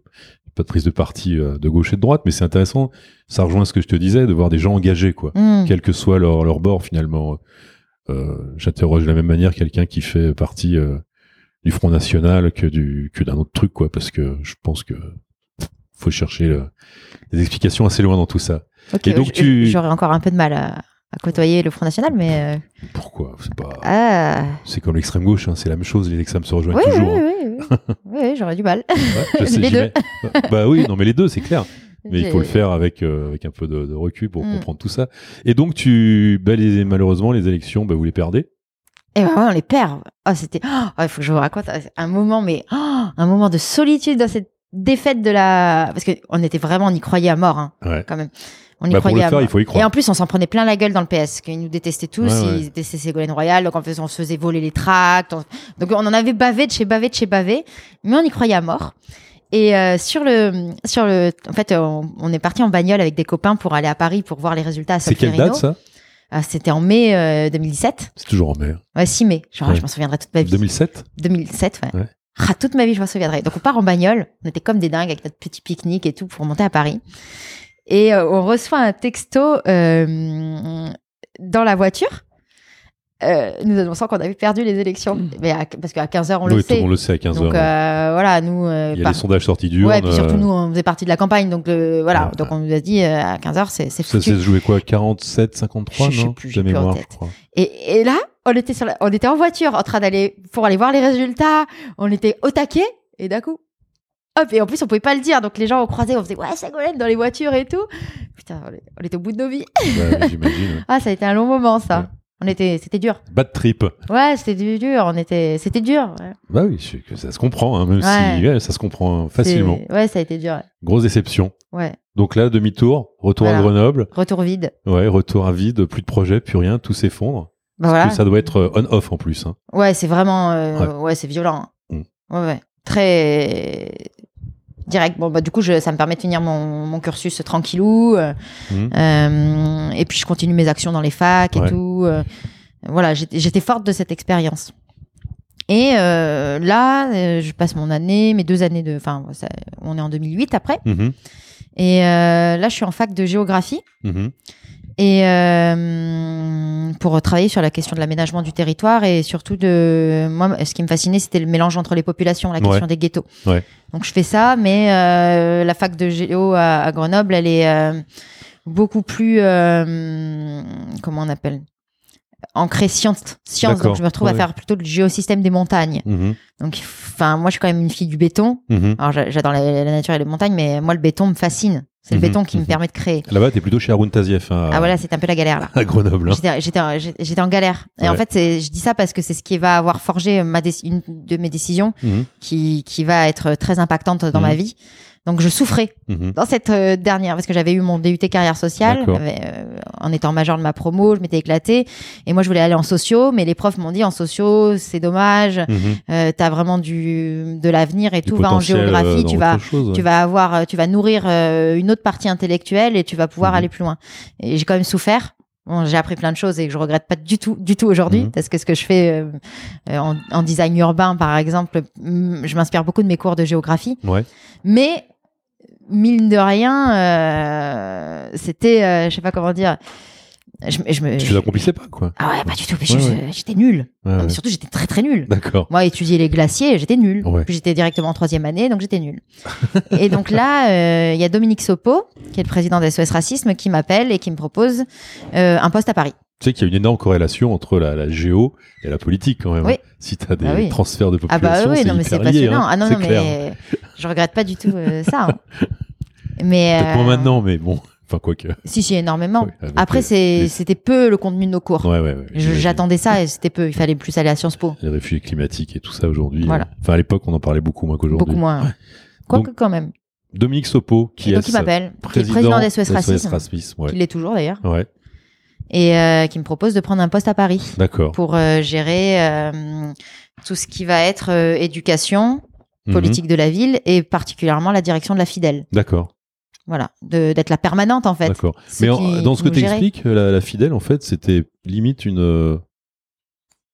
pas de prise de parti euh, de gauche et de droite, mais c'est intéressant. Ça rejoint ce que je te disais, de voir des gens engagés, quoi. Mm. Quel que soit leur, leur bord, finalement. Euh, J'interroge de la même manière quelqu'un qui fait partie euh, du Front National que du que d'un autre truc, quoi, parce que je pense que faut chercher le- des explications assez loin dans tout ça. Et donc tu- J'aurais encore un peu de mal à, à côtoyer le Front National, mais. euh, Pourquoi? C'est pas. Ah. C'est comme l'extrême gauche, hein, c'est la même chose. Les extrêmes se rejoignent Oui, oui, toujours. hein. oui, oui, oui. Oui, j'aurais du mal. Ouais, je sais, Les deux. vais. Bah oui, non, mais les deux, c'est clair. Mais il faut le J'ai- faire avec, euh, avec un peu de, de recul pour Mm. comprendre tout ça. Et donc, tu, bah, les- malheureusement, les élections, bah, vous les perdez? Et ben ouais, on les perd. Oh, c'était. Oh, il faut que je vous raconte un moment, mais oh, un moment de solitude dans cette défaite de la. Parce qu'on était vraiment, on y croyait à mort, hein, Ouais. quand même. On y Bah, pour croyait le à faire, il faut y Et croire. en plus, on s'en prenait plein la gueule dans le PS, qu'ils nous détestaient tous. Ouais, ouais. Ils détestaient Ségolène Royal, donc en fait, on se faisait voler les tracts. on- Donc on en avait bavé de chez bavé de chez bavé, mais on y croyait à mort. Et euh, sur le, sur le, en fait, on, on est parti en bagnole avec des copains pour aller à Paris pour voir les résultats à C'est quelle date, ça? Ah, C'était en mai euh, 2017. C'est toujours en mer. Ouais, 6 mai. Genre, Ouais. Je m'en souviendrai toute ma vie. 2007 2007, ouais. Ouais. Ah, toute ma vie, je m'en souviendrai. Donc, on part en bagnole. On était comme des dingues avec notre petit pique-nique et tout pour monter à Paris. Et euh, on reçoit un texto euh, dans la voiture. Euh, nous annonçant qu'on avait perdu les élections. Mais à- parce qu'à 15h, on le Oui, sait. on le sait à 15h. Donc, euh, voilà, nous. euh, Il y a par- les sondages sortis du Ouais, puis surtout, nous, on faisait partie de la campagne. Donc, euh, voilà. Ouais. Donc, on nous a dit euh, à 15h, c'est c'est Ça s'est joué quoi 47, 53, Je sais non? plus, De j'ai plus en mémoire, tête. je crois. Et, et là, on était, sur la- on était en voiture en train d'aller pour aller voir les résultats. On était au taquet et d'un coup, hop, et en plus, on pouvait pas le dire. Donc les gens ont croisé, on faisait ouais, Ségolène dans les voitures et tout. Putain, on était au bout de nos vies. Ouais, J'imagine. Ah, ça a été un long moment, ça. Ouais. On était, c'était dur. Bad trip. Ouais, c'était du- dur. On était, c'était dur. ouais. Bah oui, je- que ça se comprend, hein, même si ouais, ça se comprend facilement. C'est- Ouais, ça a été dur. Grosse déception. Ouais. Donc là, demi-tour, retour à. Grenoble. Retour vide. Ouais, retour à vide, plus de projet, plus rien, tout s'effondre. Bah voilà. Que ça doit être euh, on-off en plus. hein. Ouais, c'est vraiment. euh, ouais, c'est violent. Mm. Ouais, ouais. Très direct. Bon, bah, du coup, je, ça me permet de finir mon, mon cursus tranquillou. euh, Mhm. euh, et puis, je continue mes actions dans les facs et Ouais. tout. euh, voilà, j'étais forte de cette expérience. Et là, je passe mon année, mes deux années de. Enfin, on est en 2008 après. Mhm. Et là, je suis en fac de géographie. Mhm. Et euh, pour travailler sur la question de l'aménagement du territoire et surtout de moi ce qui me fascinait c'était le mélange entre les populations la question Ouais. des ghettos Ouais. donc je fais ça mais euh, la fac de géo à, à Grenoble elle est euh, beaucoup plus euh, comment on appelle? Ancrée science science donc je me retrouve à faire plutôt le géosystème des montagnes Mhm. donc enfin moi je suis quand même une fille du béton Mhm. alors j'a- j'adore la, la nature et les montagnes mais moi le béton me fascine c'est le Mhm. béton qui me Mhm. permet de créer Là-bas, t'es plutôt chez Arun Tazieff hein, ah voilà c'est un peu la galère là à Grenoble. hein. J'étais- en- galère. Et en fait, je dis ça parce que c'est ce qui va avoir forgé ma une de mes décisions Mhm. qui, qui va être très impactante dans ma vie. Donc, je souffrais Mhm. dans cette euh, dernière, parce que j'avais eu mon DUT carrière sociale, euh, en étant major de ma promo, je m'étais éclatée. Et moi, je voulais aller en sociaux, mais les profs m'ont dit en sociaux, c'est dommage, Mhm. euh, t'as vraiment du, de l'avenir et Du tout, va en géographie, tu vas, autre chose, ouais. tu vas avoir, tu vas nourrir une autre partie intellectuelle et tu vas pouvoir Mhm. aller plus loin. Et j'ai quand même souffert. Bon, j'ai appris plein de choses et que je regrette pas du tout, du tout aujourd'hui, parce que ce que je fais euh, en, en design urbain, par exemple, je m'inspire beaucoup de mes cours de géographie. Ouais. Mais mine de rien, euh, c'était, euh, je sais pas comment dire. Je, je me, Tu l'accomplissais pas, quoi. ah ouais, pas du tout. Ouais. J'étais nulle. Ouais, Non, mais ouais. surtout, j'étais très très nulle. D'accord. Moi, étudier les glaciers, j'étais nulle. Puis j'étais directement en troisième année, donc j'étais nulle. et donc là, euh, il y a Dominique Sopo, qui est le président d'SOS Racisme, qui m'appelle et qui me propose euh, un poste à Paris. Tu sais qu'il y a une énorme corrélation entre la, la géo et la politique, quand même. Oui. hein. Si t'as des Ah oui. transferts de Ah population, bah oui, non mais c'est passionnant. hein. Ah non, non clair. mais je regrette pas du tout euh, ça. hein. Mais euh, moins maintenant, mais bon. Enfin, quoi que. Si si énormément. Oui, Après les- les- c'était peu le contenu de nos cours. Ouais, ouais, ouais. J'attendais ça et c'était peu. Il fallait plus aller à Sciences Po. Les réfugiés climatiques et tout ça aujourd'hui. Voilà. euh, Enfin, à l'époque, on en parlait beaucoup moins qu'aujourd'hui. Beaucoup moins. Quoique quand même. Dominique Sopo, qui est donc il m'appelle, est président d'SOS Racisme, Racisme, ouais. qui l'est toujours d'ailleurs, Ouais, et euh, qui me propose de prendre un poste à Paris. d'accord. pour euh, gérer euh, tout ce qui va être euh, éducation, Mhm. politique de la ville et particulièrement la direction de la Fidèle. D'accord. Voilà, de- d'être la permanente en fait. D'accord. Mais en- dans ce que tu expliques, la, la fidèle, en fait, c'était limite une, euh,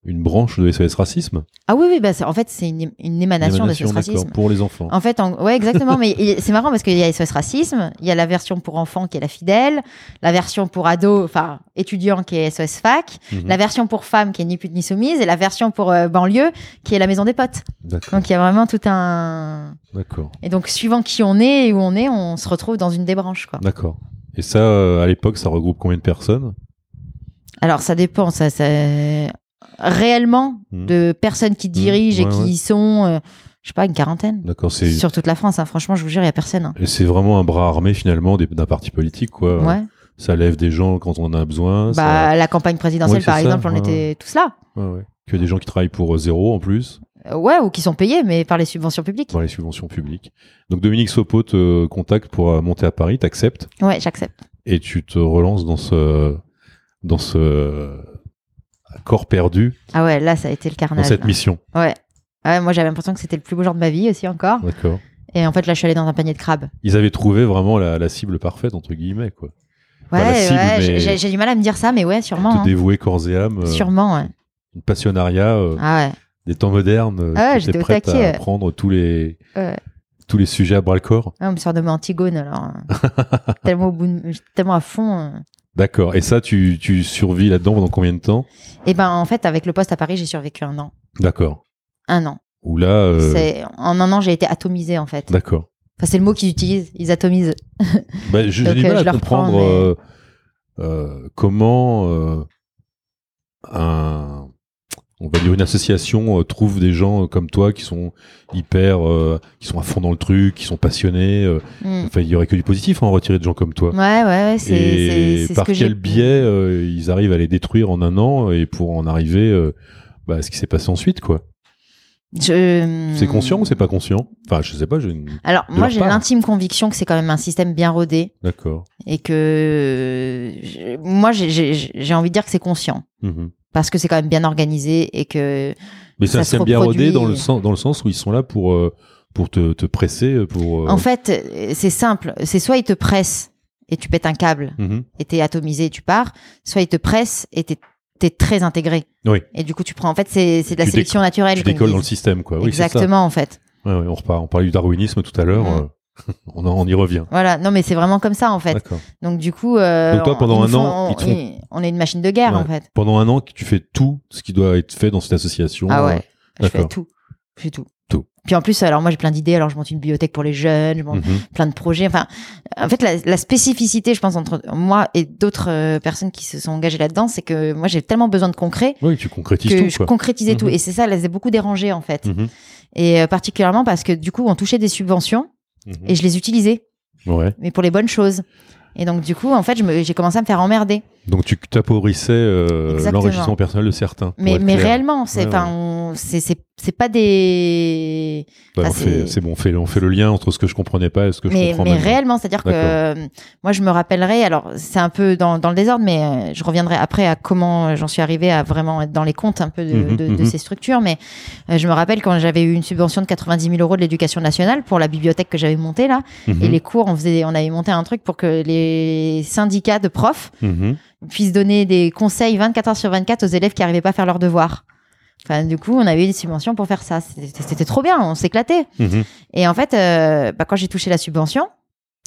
une branche de SOS Racisme. Ah oui, oui, bah, c'est- en fait, c'est une, une émanation, Émanation, de d'accord, racisme. Pour les enfants. En fait, en- ouais, exactement. mais c'est marrant parce qu'il y a SOS Racisme, il y a la version pour enfants qui est la fidèle, la version pour ados, enfin étudiants qui est SOS Fac, Mhm. la version pour femmes qui est ni pute ni soumise, et la version pour euh, banlieue qui est la maison des potes. Donc il y a vraiment tout un. D'accord. Et donc, suivant qui on est et où on est, on se retrouve dans une des branches, quoi. D'accord. Et ça, euh, à l'époque, ça regroupe combien de personnes? Alors, ça dépend, ça, ça... réellement, Mhm. de personnes qui dirigent Ouais, et qui ouais. y sont, euh, je sais pas, une quarantaine. D'accord. C'est Sur toute la France, hein. franchement, je vous jure, il y a personne. hein. et c'est vraiment un bras armé finalement d'un parti politique, quoi. Ouais. Ça lève des gens quand on en a besoin. ça- Bah, la campagne présidentielle, par ça, exemple, on était tous là. Que des gens qui travaillent pour euh, zéro en plus, Euh, ouais, ou qui sont payés, mais par les subventions publiques. par les subventions publiques. Donc Dominique Sopo te contacte pour euh, monter à Paris, t'acceptes Ouais, j'accepte. et tu te relances dans ce dans ce corps perdu, Ah ouais, là, ça a été le dans carnage. cette là. mission. Ouais. Ouais, moi, j'avais l'impression que c'était le plus beau jour de ma vie aussi encore. D'accord. Et en fait, là, je suis allée dans un panier de crabes. Ils avaient trouvé vraiment la, la cible parfaite entre guillemets quoi. Ouais, cible, ouais, mais- j'ai- du mal à me dire ça, mais ouais, sûrement. Te hein. dévouer corps et âme, euh, Sûrement, ouais. une passionnariat euh, Ah ouais. des temps modernes. euh, Ah j'étais prête taquet, à ouais. prendre tous les tous les sujets à bras le corps. Ouais, on me sort de Antigone, alors. euh, tellement, au bout de- tellement à fond. D'accord. Et ça, tu, tu survis là-dedans pendant combien de temps? Et ben, en fait, avec le poste à Paris, j'ai survécu un an. D'accord. Un an. Ou là, euh, C'est En un an, j'ai été atomisée, en fait. d'accord. Enfin, c'est le mot qu'ils utilisent. Ils atomisent. Bah, je- j'ai Donc, du euh, mal à reprends, comprendre mais- euh, euh, comment euh, un, on va dire une association euh, trouve des gens euh, comme toi qui sont hyper, euh, qui sont à fond dans le truc, qui sont passionnés. euh, Mm. Enfin, il y aurait que du positif à en retirer de gens comme toi. Ouais, ouais, ouais. C'est et ce par que quel biais euh, ils arrivent à les détruire en un an et pour en arriver euh, bah, à ce qui s'est passé ensuite, quoi? Je... C'est conscient ou c'est pas conscient? Enfin, je sais pas. une- Alors, de moi, j'ai l'intime conviction que c'est quand même un système bien rodé D'accord. et que moi, j'ai- envie de dire que c'est conscient Mhm. Parce que c'est quand même bien organisé et que Mais Ça se système bien rodé dans le sens, dans le sens où ils sont là pour, euh, pour te, te presser, pour. euh, en fait, euh, c'est simple. C'est soit ils te pressent et tu pètes un câble mhm. et t'es atomisé et tu pars, soit ils te pressent et t'es es très intégré. Oui. Et du coup, tu prends. En fait, c'est c'est de la Tu sélection naturelle. Tu décolles dans le système, quoi. Oui, ça. Exactement, en fait. Ouais, ouais, on repart. On parlait du darwinisme tout à l'heure. Mhm. Euh, on, en- on y revient. Voilà. Non, mais c'est vraiment comme ça, en fait. Donc, du coup. euh, Donc toi, on- pendant un an, font- ils- on est une machine de guerre, Ouais. en fait. Pendant un an, tu fais tout ce qui doit être fait dans cette association. Ah euh, ouais. Je fais tout. Je fais tout. Tout. Puis en plus, alors moi j'ai plein d'idées. Alors je monte une bibliothèque pour les jeunes, je monte mhm. plein de projets. Enfin, en fait, la, la spécificité, je pense, entre moi et d'autres euh, personnes qui se sont engagées là-dedans, c'est que moi j'ai tellement besoin de concret Oui, tu concrétises que tout, je quoi. concrétisais tout. Mhm. Et c'est ça, là, c'est beaucoup dérangé en fait. Mhm. Et euh, particulièrement parce que du coup, on touchait des subventions Mhm. et je les utilisais, Ouais. mais pour les bonnes choses. Et donc du coup, en fait, j'ai commencé à me faire emmerder. Donc tu t'appauvrissais euh, l'enrichissement personnel de certains. Mais, mais réellement, c'est Ouais, on- c'est pas des enfin, c'est- bon, on fait, on fait le lien entre ce que je comprenais pas et ce que je mais, comprends mais maintenant. réellement, c'est-à-dire que euh, moi, je me rappellerai, alors c'est un peu dans, dans le désordre, mais euh, je reviendrai après à comment euh, j'en suis arrivée à vraiment être dans les comptes un peu de, Mhm, de- de mhm. ces structures. Mais euh, je me rappelle quand j'avais eu une subvention de 90 000 euros de l'éducation nationale pour la bibliothèque que j'avais montée là, Mhm. et les cours, on, faisait, on avait monté un truc pour que les syndicats de profs Mhm. puissent donner des conseils 24 heures sur 24 aux élèves qui n'arrivaient pas à faire leurs devoirs. Enfin, du coup, on avait eu des subventions pour faire ça. C'était trop bien, on s'éclatait. Mhm. Et en fait, euh, bah, quand j'ai touché la subvention,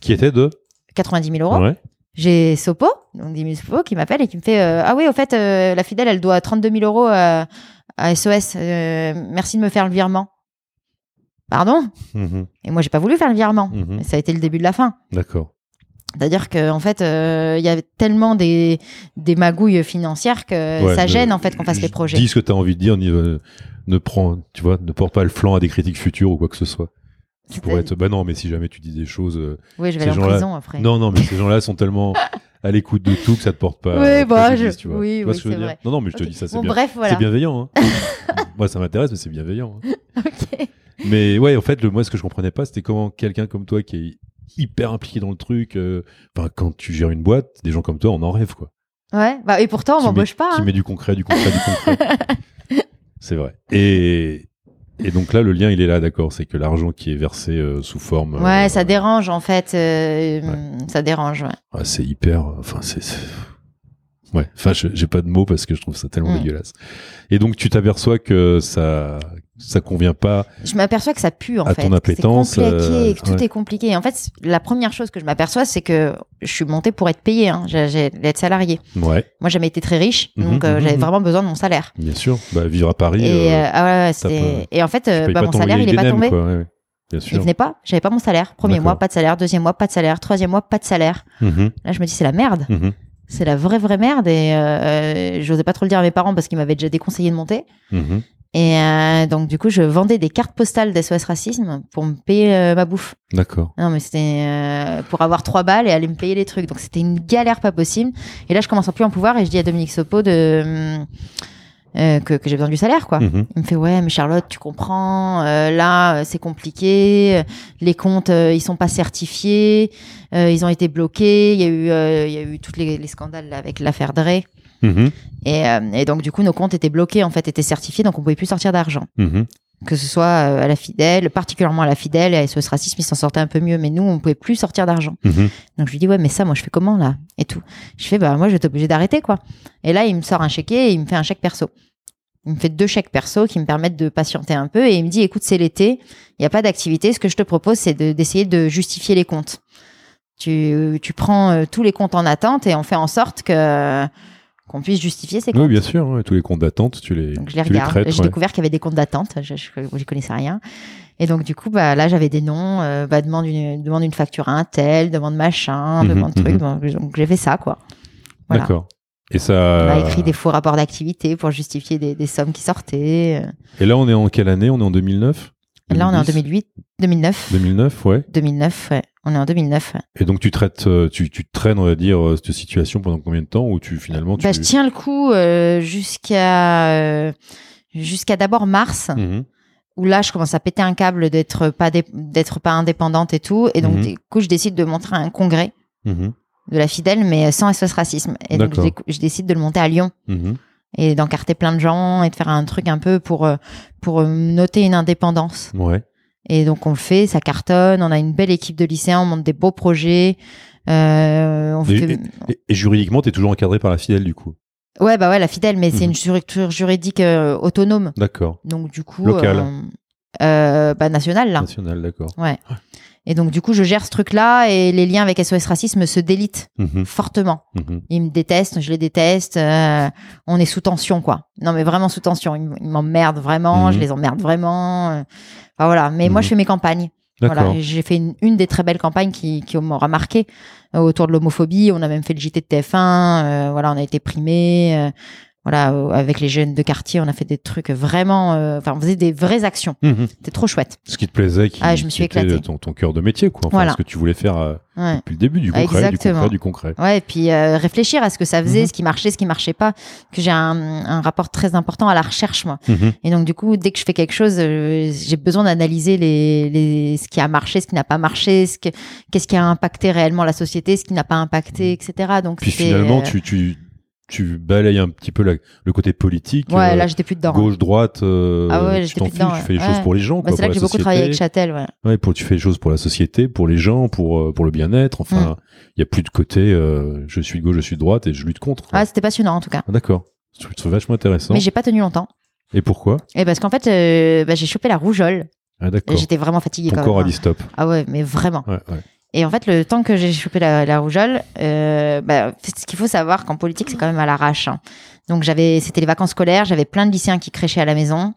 Qui était de 90 000 euros, Ouais. j'ai Sopo, donc 10 000 Sopo, qui m'appelle et qui me fait euh, Ah oui, au fait, euh, la fidèle, elle doit 32 000 euros à, à SOS. merci de me faire le virement. Pardon? Mhm. Et moi, j'ai pas voulu faire le virement. Mhm. Mais ça a été le début de la fin. D'accord. C'est-à-dire qu'en en fait, euh, il y avait tellement des, des magouilles financières que Ouais, ça gêne en fait qu'on fasse les projets. Dis ce que tu as envie de dire, euh, ne prends, tu vois, ne porte pas le flanc à des critiques futures ou quoi que ce soit. Qui pourrait être, bah non, mais si jamais tu dis des choses, euh, Oui, je vais aller en prison après. non, non, mais ces gens-là sont tellement à l'écoute de tout que ça te porte pas. Oui, bah, je- tu vois. oui, Tu vois oui, ce que je veux c'est dire vrai. Non, non, mais je te dis ça, c'est Bon, bien. bref, voilà. C'est bienveillant. hein. moi, ça m'intéresse, mais c'est bienveillant. hein. Ok. Mais ouais, en fait, le, moi, ce que je comprenais pas, c'était comment quelqu'un comme toi qui est hyper impliqué dans le truc, euh, enfin, quand tu gères une boîte, des gens comme toi, on en rêve, quoi. Ouais, bah, et pourtant, on m'embauche pas. Qui hein. met du concret, du concret, du concret. c'est vrai. Et Et donc là, le lien, il est là, d'accord. C'est que l'argent qui est versé euh, sous forme. euh, Ouais, ça dérange en fait. euh, Ça dérange. Ouais. ah, c'est hyper. Enfin, c'est. Ouais. Enfin, j'ai pas de mots parce que je trouve ça tellement Mm. dégueulasse. Et donc, tu t'aperçois que ça, ça convient pas. Je m'appelle que ça pue en À fait. ton appétence, C'est compliqué, euh, que tout ouais. est compliqué. En fait, la première chose que je m'aperçois, c'est que je suis montée pour être payée. Hein. J'ai salariée. Ouais. Moi, j'ai jamais été très riche, Mhm, donc euh, mhm, j'avais mhm. vraiment besoin de mon salaire. Bien sûr. Bah, vivre à Paris. Et, euh, ah ouais, et en fait, bah, mon salaire, il est pas tombé. quoi, ouais. Bien Il venait pas. J'avais pas mon salaire. Premier mois, pas de salaire. Deuxième mois, pas de salaire. Troisième mois, pas de salaire. Là, je me dis, c'est la merde. C'est la vraie, vraie merde. Et euh, j'osais pas trop le dire à mes parents parce qu'ils m'avaient déjà déconseillé de monter. Et euh, donc, du coup, je vendais des cartes postales d'SOS Racisme pour me payer euh, ma bouffe. D'accord. Non, mais c'était euh, pour avoir trois balles et aller me payer les trucs. Donc, c'était une galère pas possible. Et là, je commence à plus en pouvoir et je dis à Dominique Sopo de, hum, euh, que, que j'ai besoin du salaire, quoi. Mhm. Il me fait ouais mais Charlotte tu comprends euh, là euh, c'est compliqué euh, les comptes euh, ils sont pas certifiés euh, ils ont été bloqués il y a eu euh, il y a eu tous les, les scandales là, avec l'affaire Dre Mhm, et, euh, et donc du coup nos comptes étaient bloqués en fait étaient certifiés donc on pouvait plus sortir d'argent mhm. que ce soit euh, à la fidèle particulièrement à la fidèle et à SOS racisme ils s'en sortaient un peu mieux mais nous on pouvait plus sortir d'argent Mhm. donc je lui dis ouais mais ça moi je fais comment là et tout. Je fais bah moi je vais être obligé d'arrêter quoi. Et là il me sort un chéquier et il me fait un chèque perso. Il me fait deux chèques perso qui me permettent de patienter un peu et il me dit écoute c'est l'été, il n'y a pas d'activité, ce que je te propose c'est de- d'essayer de, justifier les comptes. Tu, tu prends euh, tous les comptes en attente et on fait en sorte que qu'on puisse justifier ces comptes. Oui, bien sûr. ouais, Tous les comptes d'attente, tu les, Donc je les tu regarde. J'ai ouais. découvert qu'il y avait des comptes d'attente. Je, j'y connaissais rien. Et donc du coup, bah là j'avais des noms. Euh, bah demande une demande une facture à un tel, demande machin, Mhm, demande truc. mhm. Donc, j'ai fait ça quoi. Voilà. D'accord. Et On ça. a écrit des faux rapports d'activité pour justifier des, des sommes qui sortaient. Et là, on est en quelle année? On est en 2009 Et là on est en 2010? 2008, 2009. 2009, ouais. 2009, ouais. On est en 2009. ouais. Et donc tu traites, euh, tu, tu traînes, on va dire, euh, cette situation pendant combien de temps Ou tu finalement tu. Bah, je tiens le coup euh, jusqu'à euh, jusqu'à d'abord mars. Mhm. où là je commence à péter un câble d'être pas d'être pas indépendante et tout et donc Mhm. du coup je décide de montrer un congrès Mhm. de la fidèle mais sans SOS racisme et donc je, décide de le monter à Lyon. Et d'encarter plein de gens et de faire un truc un peu pour euh, pour euh, noter une indépendance Ouais. et donc on le fait ça cartonne on a une belle équipe de lycéens on monte des beaux projets euh, on Et, fait- et- et- et juridiquement, tu es toujours encadré par la fidèle, du coup? ouais bah ouais la fidèle mais c'est Mhm. une structure juridique euh, autonome D'accord. donc du coup Locale. euh, bah nationale là National, d'accord. Ouais. Et donc, du coup, je gère ce truc-là et les liens avec SOS Racisme se délitent Mhm. fortement. Mhm. Ils me détestent, je les déteste. euh, on est sous tension, quoi. Non, mais vraiment sous tension. Ils m'emmerdent vraiment, Mhm. je les emmerde vraiment. euh, enfin, voilà. Mais moi, je fais mes campagnes. Voilà. J'ai fait une, une des très belles campagnes qui, qui m'aura marqué euh, autour de l'homophobie. On a même fait le JT de TF1. euh, voilà, on a été primés. Voilà, avec les jeunes de quartier, on a fait des trucs vraiment. euh, Enfin, on faisait des vraies actions. Mhm. C'était trop chouette. Ce qui te plaisait, qui, Ah, je me suis éclatée. ton, ton cœur de métier, quoi. Enfin, Voilà. ce que tu voulais faire euh, Ouais. depuis le début, du concret, du exactement. concret, du concret. Ouais, et puis euh, réfléchir à ce que ça faisait, Mhm. ce qui marchait, ce qui marchait pas. Que j'ai un, un rapport très important à la recherche, moi. Mhm. Et donc, du coup, dès que je fais quelque chose, euh, j'ai besoin d'analyser les, les, ce qui a marché, ce qui n'a pas marché, ce que, qu'est-ce qui a impacté réellement la société, ce qui n'a pas impacté, etc. Donc, Puis finalement, euh, tu, tu, tu balayes un petit peu la- le côté politique. Ouais, euh, là, j'étais plus dedans. gauche, droite, euh, Ah ouais, tu t'en fiches, dedans, tu fais les ouais. choses pour les gens. Bah, c'est là que j'ai beaucoup travaillé avec. Châtel, ouais. Ouais, pour, tu fais les choses pour la société, pour les gens, pour, euh, pour le bien-être. Enfin, il y a plus de côté euh, je suis de gauche, je suis de droite et je lutte contre. quoi. Ouais, c'était passionnant, en tout cas. Ah, D'accord. Je trouve ça vachement intéressant. Mais j'ai pas tenu longtemps. Et pourquoi? Et parce qu'en fait, bah, j'ai chopé la rougeole. Ah, d'accord. J'étais vraiment fatiguée Ton quand corps même. a dit stop. Ah ouais, mais vraiment. Ouais, ouais. Et en fait, le temps que j'ai chopé la, la rougeole, euh, bah, ce qu'il faut savoir qu'en politique, c'est quand même à l'arrache. hein. Donc j'avais, c'était les vacances scolaires, j'avais plein de lycéens qui créchaient à la maison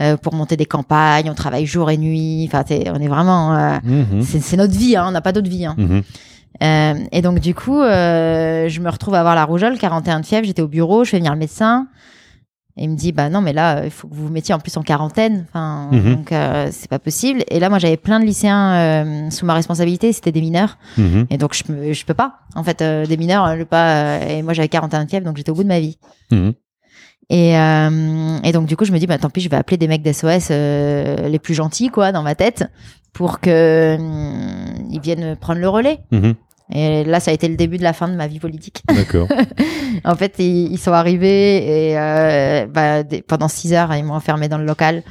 euh, pour monter des campagnes. On travaille jour et nuit. Enfin, t'es- on est vraiment, euh, Mhm. c'est c'est notre vie. Hein, on n'a pas d'autre vie. Hein. Mhm. Euh, et donc du coup, euh, je me retrouve à avoir la rougeole, 41 de fièvre. J'étais au bureau, je fais venir le médecin. Et il me dit bah non mais là il faut que vous vous mettiez en plus en quarantaine enfin Mhm. donc euh, c'est pas possible et là moi j'avais plein de lycéens euh, sous ma responsabilité c'était des mineurs Mhm. et donc, je, peux- je peux pas. En fait, euh, des mineurs, euh, je peux pas. euh, et moi, j'avais 41 de fièvre, donc j'étais au bout de ma vie. Mhm. Et, euh, et donc, du coup, je me dis, bah, tant pis, je vais appeler des mecs d'SOS euh, les plus gentils, quoi, dans ma tête, pour que ils viennent prendre le relais. Et là, ça a été le début de la fin de ma vie politique. D'accord. en fait, ils, ils sont arrivés et euh, bah, des- pendant six heures, ils m'ont enfermé dans le local.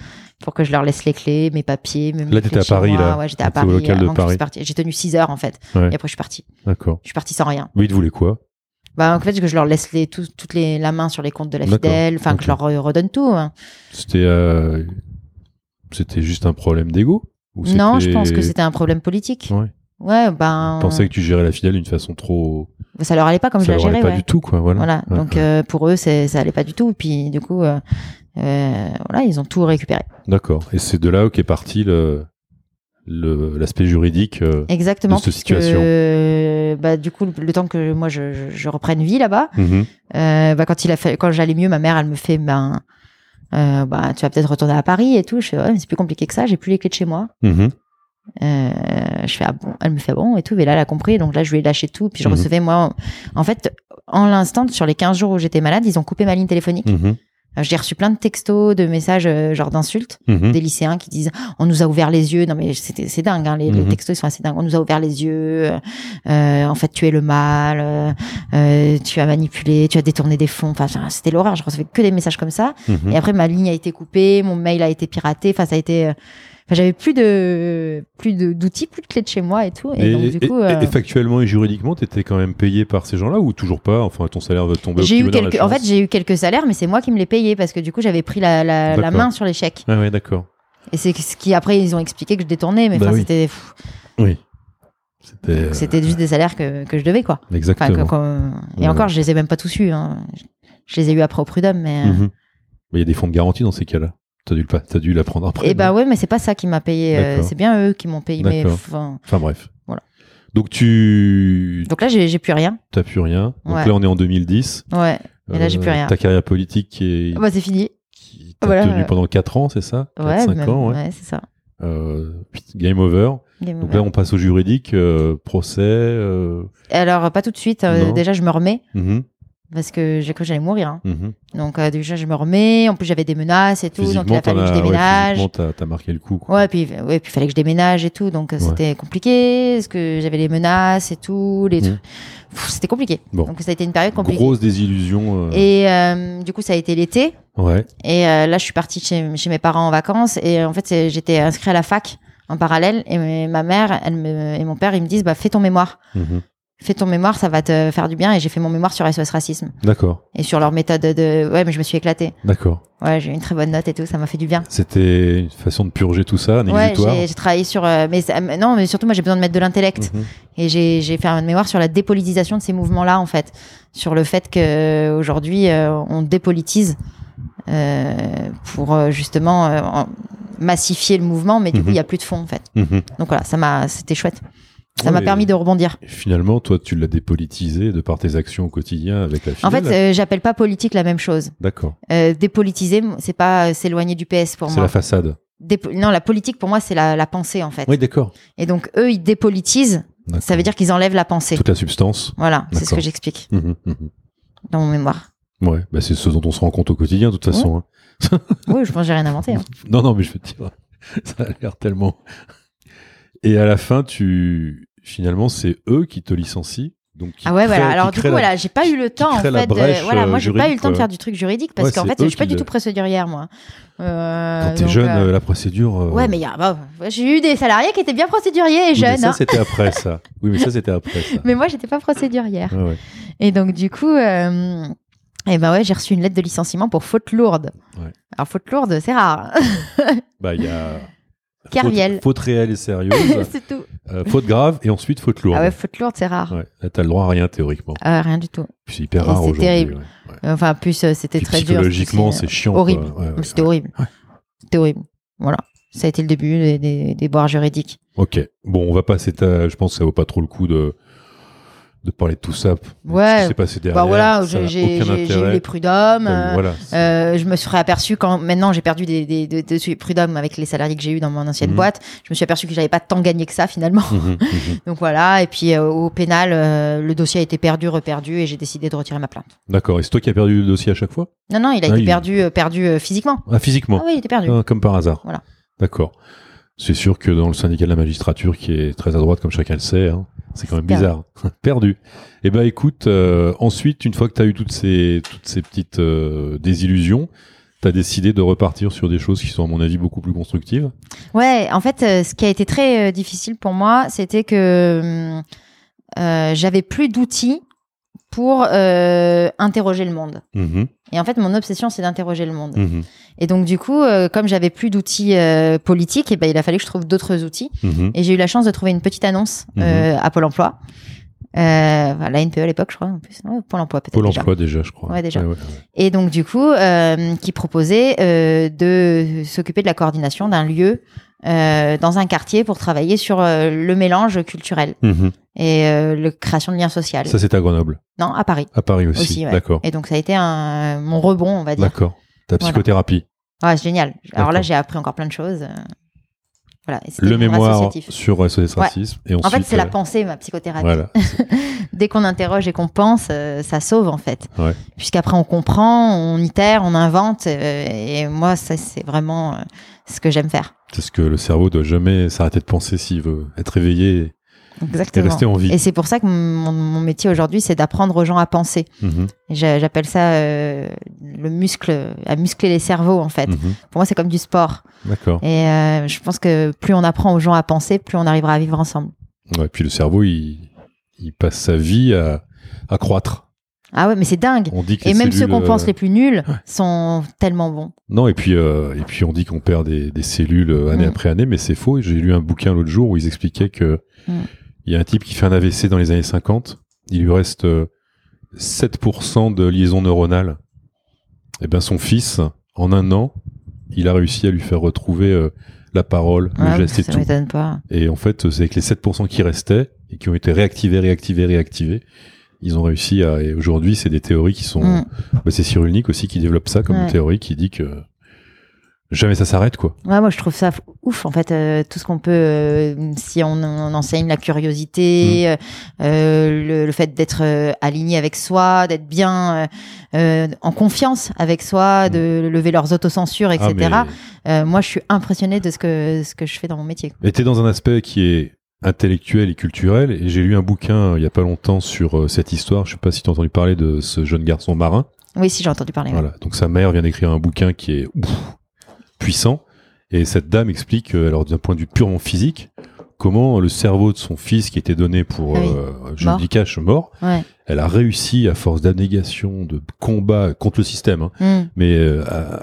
pour que je leur laisse les clés, mes papiers, mes Là, t'étais à Paris, moi. là. Ouais, j'étais à T'étais au Paris. local de Paris. J'ai tenu 6 heures, en fait. Ouais. Et après, je suis partie. D'accord. Je suis partie sans rien. Mais ils te voulaient quoi? Bah, en fait, que je leur laisse les, tout- toutes les, la main sur les comptes de la fidèle. Enfin, que je leur re- redonne tout. hein. C'était euh, c'était juste un problème d'ego? Non, je pense que c'était un problème politique. Ouais. Ouais, ben. Ils pensaient que tu gérais la fidèle d'une façon trop. Ça leur allait pas comme ça je la leur allait gérais, pas ouais. du tout, quoi. Voilà. Voilà. Ouais, Donc, ouais. euh, pour eux, c'est, ça allait pas du tout. Puis, du coup, euh, euh, voilà, ils ont tout récupéré. D'accord. Et c'est de là qu'est parti le le- l'aspect juridique. euh, Exactement. De cette situation. euh, bah, du coup, le, le temps que moi, je, je, je reprenne vie là-bas, mhm. bah, quand il a fait, quand j'allais mieux, ma mère, elle me fait, ben, bah, tu vas peut-être retourner à Paris et tout. Je fais, ouais, mais c'est plus compliqué que ça. J'ai plus les clés de chez moi. Mhm. Euh, je fais ah bon, elle me fait ah bon et tout, mais là elle a compris, donc là je lui ai lâché tout, puis je Mhm. recevais moi, en fait, en l'instant sur les 15 jours où j'étais malade, ils ont coupé ma ligne téléphonique. Euh, J'ai reçu plein de textos, de messages euh, genre d'insultes, Mhm. des lycéens qui disent on nous a ouvert les yeux. Non mais c'est dingue, hein, les, les Mhm. textos ils sont assez dingues. On nous a ouvert les yeux. euh, en fait tu es le mal. euh, euh, tu as manipulé, tu as détourné des fonds. Enfin c'était l'horreur. Je recevais que des messages comme ça. Et après, ma ligne a été coupée, mon mail a été piraté. Enfin, ça a été. Enfin, j'avais plus de plus d'outils, plus de clés de chez moi et tout. Et, Et, donc du et- coup, et- euh, et factuellement et juridiquement, t'étais quand même payé par ces gens-là ou toujours pas? Enfin, ton salaire va tomber j'ai eu quelques. En fait, j'ai eu quelques salaires, mais c'est moi qui me les payais parce que du coup, j'avais pris la, la, la D'accord. main sur les chèques. Ah ouais, d'accord. Et c'est ce qui après ils ont expliqué que je détournais, mais Bah oui. c'était Oui. C'était juste des salaires que, que je devais quoi. Enfin, exactement. que- et Ouais. encore, je les ai même pas tous eus. hein. Je les ai eu après au prud'homme, mais. euh, Mhm. Mais il y a des fonds de garantie dans ces cas-là. T'as dû, t'as dû l'apprendre après. Et bah non ouais, mais c'est pas ça qui m'a payé. euh, c'est bien eux qui m'ont payé. Mais enfin, Enfin bref. Voilà. Donc tu donc là, j'ai plus rien. t'as plus rien. Donc Ouais. là on est en 2010. Ouais. Et là, j'ai plus rien. Ta carrière politique qui est Ah bah c'est fini. qui t'a Voilà, tenu ouais. pendant 4 ans, c'est ça? 4, Ouais, 5 même- ans, ouais. ouais, c'est ça. Euh, game over. Game Donc over. là on passe au juridique, euh, procès. euh, Alors, pas tout de suite. euh, déjà, je me remets mhm, parce que j'ai cru que j'allais mourir. hein. mhm. Donc, euh, déjà, je me remets. En plus, j'avais des menaces et tout. Donc, il a fallu que je ouais, déménage. physiquement, t'as marqué le coup. quoi. Ouais, puis, ouais, puis il fallait que je déménage et tout. Donc, euh, c'était compliqué. Parce que j'avais les menaces et tout. Les Mhm. C'était compliqué. Bon. Donc, ça a été une période compliquée. Grosse désillusion. euh, Et euh, du coup, ça a été l'été. Ouais. Et euh, là, je suis partie chez, chez mes parents en vacances. Et en fait, j'étais inscrite à la fac en parallèle. Et ma mère elle me, et mon père, ils me disent bah, fais ton mémoire. mhm. Fais ton mémoire, ça va te faire du bien. Et j'ai fait mon mémoire sur SOS Racisme. D'accord. Et sur leur méthode de. Ouais, mais je me suis éclatée. D'accord. Ouais, j'ai eu une très bonne note et tout. Ça m'a fait du bien. C'était une façon de purger tout ça, un Ouais, j'ai j'ai travaillé sur. euh, mais ça- non, mais surtout, moi, j'ai besoin de mettre de l'intellect. Mhm. Et j'ai j'ai fait un mémoire sur la dépolitisation de ces mouvements-là, en fait. Sur le fait qu'aujourd'hui, on dépolitise euh, pour euh, justement euh, en- massifier le mouvement, mais du coup, Mhm. il n'y a plus de fond, en fait. Mhm. Donc voilà, ça m'a, c'était chouette. Ça Ouais, m'a permis de rebondir. Finalement, toi, tu l'as dépolitisé de par tes actions au quotidien avec la En fidèle. fait, euh, j'appelle pas politique la même chose. D'accord. Euh, dépolitiser, c'est pas euh, s'éloigner du PS pour C'est moi. la façade. Dépo- non, la politique pour moi, c'est la, la pensée, en fait. Oui, d'accord. Et donc, eux, ils dépolitisent, ça veut dire qu'ils enlèvent la pensée. toute la substance. Voilà, c'est ce que j'explique Mhm, mhm. dans mon mémoire. Ouais, bah c'est ce dont on se rend compte au quotidien, de toute façon. hein. Oui, je pense que j'ai rien inventé. hein. Non, non, mais je veux dire, ça a l'air tellement. Et à la fin, tu finalement, c'est eux qui te licencient. Donc qui Ah ouais, voilà. Alors du coup, la- voilà, j'ai pas eu le temps en fait. de- voilà, moi euh, j'ai pas eu le temps de faire du truc juridique parce Ouais, qu'en fait, je suis pas du tout procédurière moi. Euh, Quand t'es donc, jeune, euh, euh, la procédure. euh, Ouais, mais bah, j'ai eu des salariés qui étaient bien procéduriers et oui, mais jeunes. ça, hein. c'était après ça. Oui, mais ça, c'était après ça. Mais moi, j'étais pas procédurière. Ouais. Et donc, du coup, euh, eh ben ouais, j'ai reçu une lettre de licenciement pour faute lourde. Ouais. Alors, faute lourde, c'est rare. Bah, il y a. Carviel. Faute, faute réelle et sérieuse, c'est tout. euh, faute grave et ensuite faute lourde. Ah ouais, faute lourde, c'est rare. Ouais, Là, t'as le droit à rien théoriquement. Ah, rien du tout. C'est hyper Et rare c'est aujourd'hui. terrible. ouais. Ouais. Enfin, plus, euh, c'était très dur. psychologiquement, c'est chiant. horrible. C'était horrible. C'était horrible. Voilà. Ça a été le début des, des, des boires juridiques. Ok. Bon, on va passer. Ta... Je pense que ça vaut pas trop le coup de de parler de tout ça. Ouais. Ce qui s'est passé derrière. Bah voilà, ça n'a j'ai eu les prud'hommes. Eu- euh, voilà. euh, je me suis aperçu quand maintenant j'ai perdu des, des, des, des prud'hommes avec les salariés que j'ai eu dans mon ancienne Mhm. boîte. Je me suis aperçu que j'avais pas tant gagné que ça finalement. Mhm, mhm. Donc voilà. Et puis euh, au pénal, le dossier a été perdu, reperdu, et j'ai décidé de retirer ma plainte. D'accord. Et c'est toi qui as perdu le dossier à chaque fois? Non non, il a Ah, été il- perdu, perdu physiquement. Ah, physiquement. Ah oui, il était perdu. Ah, comme par hasard. Voilà. D'accord. C'est sûr que dans le syndicat de la magistrature, qui est très à droite, comme chacun le sait, hein, c'est quand même bizarre. Perdu. Eh ben, écoute, euh, ensuite, une fois que tu as eu toutes ces, toutes ces petites euh, désillusions, t'as décidé de repartir sur des choses qui sont, à mon avis, beaucoup plus constructives. Ouais, en fait, euh, ce qui a été très euh, difficile pour moi, c'était que euh, j'avais plus d'outils pour euh, interroger le monde. Mhm, Et en fait, mon obsession, c'est d'interroger le monde. mhm, Et donc, du coup, euh, comme j'avais plus d'outils euh, politiques, et ben, il a fallu que je trouve d'autres outils. mhm. Et j'ai eu la chance de trouver une petite annonce à Pôle emploi. La NPE à l'époque, je crois, en plus. Ouais, Pôle emploi, peut-être. Pôle déjà. emploi, déjà, je crois. Ouais, déjà. ouais. Et donc, du coup, qui proposait de s'occuper de la coordination d'un lieu euh, dans un quartier pour travailler sur euh, le mélange culturel Mhm. et euh, la création de liens sociaux. Ça, c'est à Grenoble. Non, à Paris À Paris aussi. aussi. ouais. D'accord. Et donc, ça a été un, mon rebond, on va dire. D'accord. Ta Voilà. psychothérapie. Ouais, c'est génial. Alors là, j'ai appris encore plein de choses. euh, Voilà. Et Le mémoire sur SOS Racisme. Et En ensuite, fait, c'est la pensée, ma psychothérapie. Voilà. Dès qu'on interroge et qu'on pense, ça sauve en fait. Ouais. Puisqu'après on comprend, on itère, on invente. et moi, ça c'est vraiment euh, ce que j'aime faire. C'est ce que le cerveau doit jamais s'arrêter de penser s'il veut être éveillé et rester en vie. Et c'est pour ça que mon, mon métier aujourd'hui, c'est d'apprendre aux gens à penser. Mhm, Et j'a- J'appelle ça euh, le muscle, à muscler les cerveaux en fait. mhm. Pour moi, c'est comme du sport. D'accord. Et euh, je pense que plus on apprend aux gens à penser, plus on arrivera à vivre ensemble. Ouais, puis le cerveau, il, il passe sa vie à, à croître. Ah ouais, mais c'est dingue. On dit que Et même ceux qu'on euh, pense les plus nuls ouais. sont tellement bons. Non, et puis, euh, et puis on dit qu'on perd des, des cellules euh, année Mm. après année, mais c'est faux. J'ai lu un bouquin l'autre jour où ils expliquaient que Mm. il y a un type qui fait un AVC dans les années 50, il lui reste euh, 7% de liaison neuronale. Et ben son fils, en un an, il a réussi à lui faire retrouver euh, la parole, le Ouais, geste et tout. pas. Et en fait, c'est avec les 7% qui restaient et qui ont été réactivés, réactivés, réactivés. Ils ont réussi à. Et aujourd'hui, c'est des théories qui sont. Mm. Bah, c'est Cyrulnik aussi qui développe ça comme Ouais. une théorie qui dit que jamais ça s'arrête, quoi. Ouais, moi je trouve ça ouf en fait euh, tout ce qu'on peut euh, si on, on enseigne la curiosité, euh, euh, le, le fait d'être aligné avec soi, d'être bien en confiance avec soi, de lever leurs autocensures, etc. Ah, mais- moi je suis impressionnée de ce que ce que je fais dans mon métier. Et t'es dans un aspect qui est intellectuel et culturel. Et j'ai lu un bouquin euh, il y a pas longtemps sur euh, cette histoire. Je sais pas si tu as entendu parler de ce jeune garçon marin. Oui, si j'ai entendu parler. Voilà. Donc sa mère vient d'écrire un bouquin qui est ouf, puissant. Et cette dame explique, euh, alors d'un point de vue purement physique, comment le cerveau de son fils qui était donné pour, Ah oui. euh, je Mort. le dis cash, mort, Ouais. elle a réussi à force d'abnégation, de combat contre le système, hein, Mm. mais euh, à-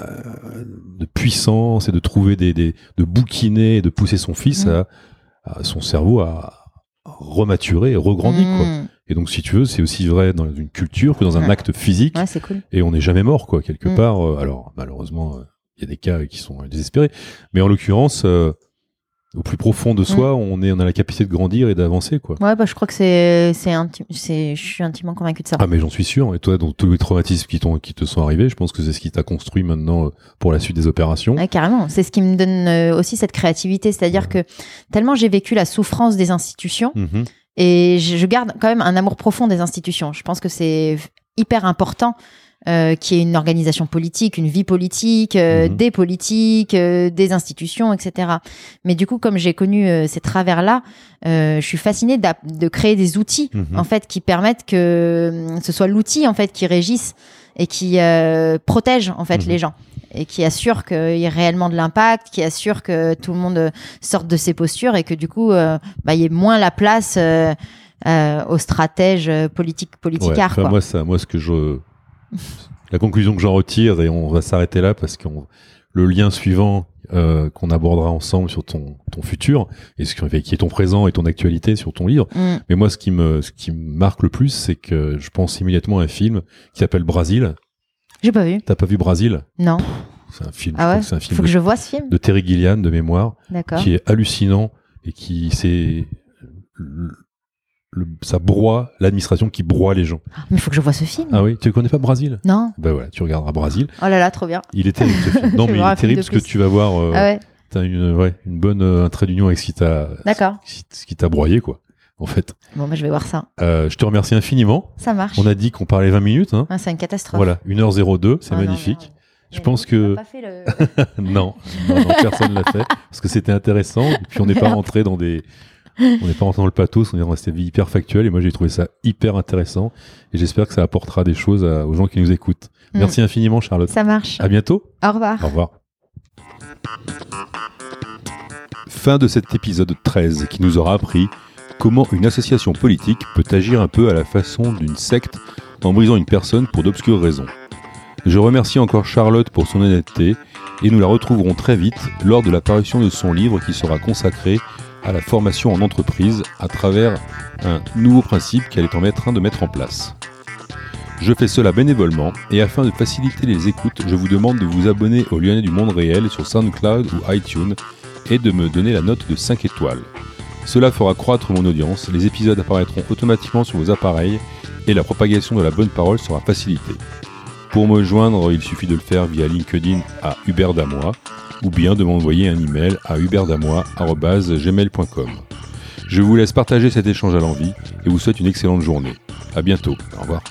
de puissance et de trouver des, des de bouquiner et de pousser son fils Mm. à, à- son cerveau à rematurer et regrandir quoi. Mm. Et donc si tu veux, c'est aussi vrai dans une culture que dans un Ouais. acte physique Ouais, cool. et on n'est jamais mort quoi quelque Mm. part. euh, alors malheureusement, euh, il y a des cas qui sont désespérés, mais en l'occurrence, euh, au plus profond de soi, on est on a la capacité de grandir et d'avancer quoi. Ouais, bah je crois que c'est c'est inti- c'est je suis intimement convaincue de ça. Ah mais j'en suis sûr. Et toi, dans tous les traumatismes qui, t'ont- qui te sont arrivés, je pense que c'est ce qui t'a construit maintenant euh, pour la suite des opérations. Ouais, carrément. C'est ce qui me donne euh, aussi cette créativité. C'est-à-dire que tellement j'ai vécu la souffrance des institutions Mhm. et je, je garde quand même un amour profond des institutions. Je pense que c'est hyper important euh, qu'il y ait une organisation politique, une vie politique, euh, Mhm. des politiques, euh, des institutions, etc. Mais du coup, comme j'ai connu euh, ces travers-là, euh, je suis fascinée de créer des outils Mhm. en fait qui permettent que euh, ce soit l'outil en fait qui régisse et qui euh, protège en fait Mhm. les gens et qui assure qu'il y ait réellement de l'impact, qui assure que tout le monde sorte de ses postures et que du coup bah, il y ait moins la place euh, euh, aux stratèges politiques Ouais, politicards enfin, quoi. moi, ça, moi, ce que je, la conclusion que j'en retire, et on va s'arrêter là parce que le lien suivant euh, qu'on abordera ensemble sur ton, ton futur et ce qui est ton présent et ton actualité sur ton livre. Mm. Mais moi, ce qui me, ce qui me marque le plus, c'est que je pense immédiatement à un film qui s'appelle Brasil. J'ai pas vu. T'as pas vu Brasil Non. C'est un film. Ah ouais. que c'est un film Faut que de, je vois ce film. de Terry Gilliam de mémoire. D'accord. qui est hallucinant et qui c'est le- ça broie l'administration qui broie les gens. Mais faut que je vois ce film. Ah oui, tu connais pas Brasil Non. Ben voilà, tu regarderas Brasil. Oh là là, trop bien. Il est terrible ce film. Non mais il est terrible parce que tu vas voir euh, Ah ouais. t'as une ouais, une bonne euh, un trait d'union avec ce qui t'a D'accord. ce qui t'a broyé quoi. En fait, Bon, bah, je vais voir ça. Euh, je te remercie infiniment. Ça marche. On a dit qu'on parlait 20 minutes hein. Ah, c'est une catastrophe. Voilà, 1h02, c'est Ah non, magnifique. Je pense que pas fait le- non, non, non, personne l'a fait parce que c'était intéressant et puis on n'est pas rentré dans des on n'est pas rentré dans le pathos, on est resté hyper factuel et moi j'ai trouvé ça hyper intéressant et j'espère que ça apportera des choses à- aux gens qui nous écoutent. Mm. Merci infiniment Charlotte. Ça marche. À bientôt. Au revoir. Au revoir. Fin de cet épisode 13 qui nous aura appris comment une association politique peut agir un peu à la façon d'une secte en brisant une personne pour d'obscures raisons. Je remercie encore Charlotte pour son honnêteté et nous la retrouverons très vite lors de la parution de son livre qui sera consacré à la formation en entreprise à travers un nouveau principe qu'elle est en train de mettre en place. Je fais cela bénévolement et afin de faciliter les écoutes, je vous demande de vous abonner au Lyonnais du Monde Réel sur SoundCloud ou iTunes et de me donner la note de 5 étoiles. Cela fera croître mon audience, les épisodes apparaîtront automatiquement sur vos appareils et la propagation de la bonne parole sera facilitée. Pour me joindre, il suffit de le faire via LinkedIn à Hubert Damois ou bien de m'envoyer un email à hubertdamois.gmail.com. Je vous laisse partager cet échange à l'envie et vous souhaite une excellente journée. À bientôt. Au revoir.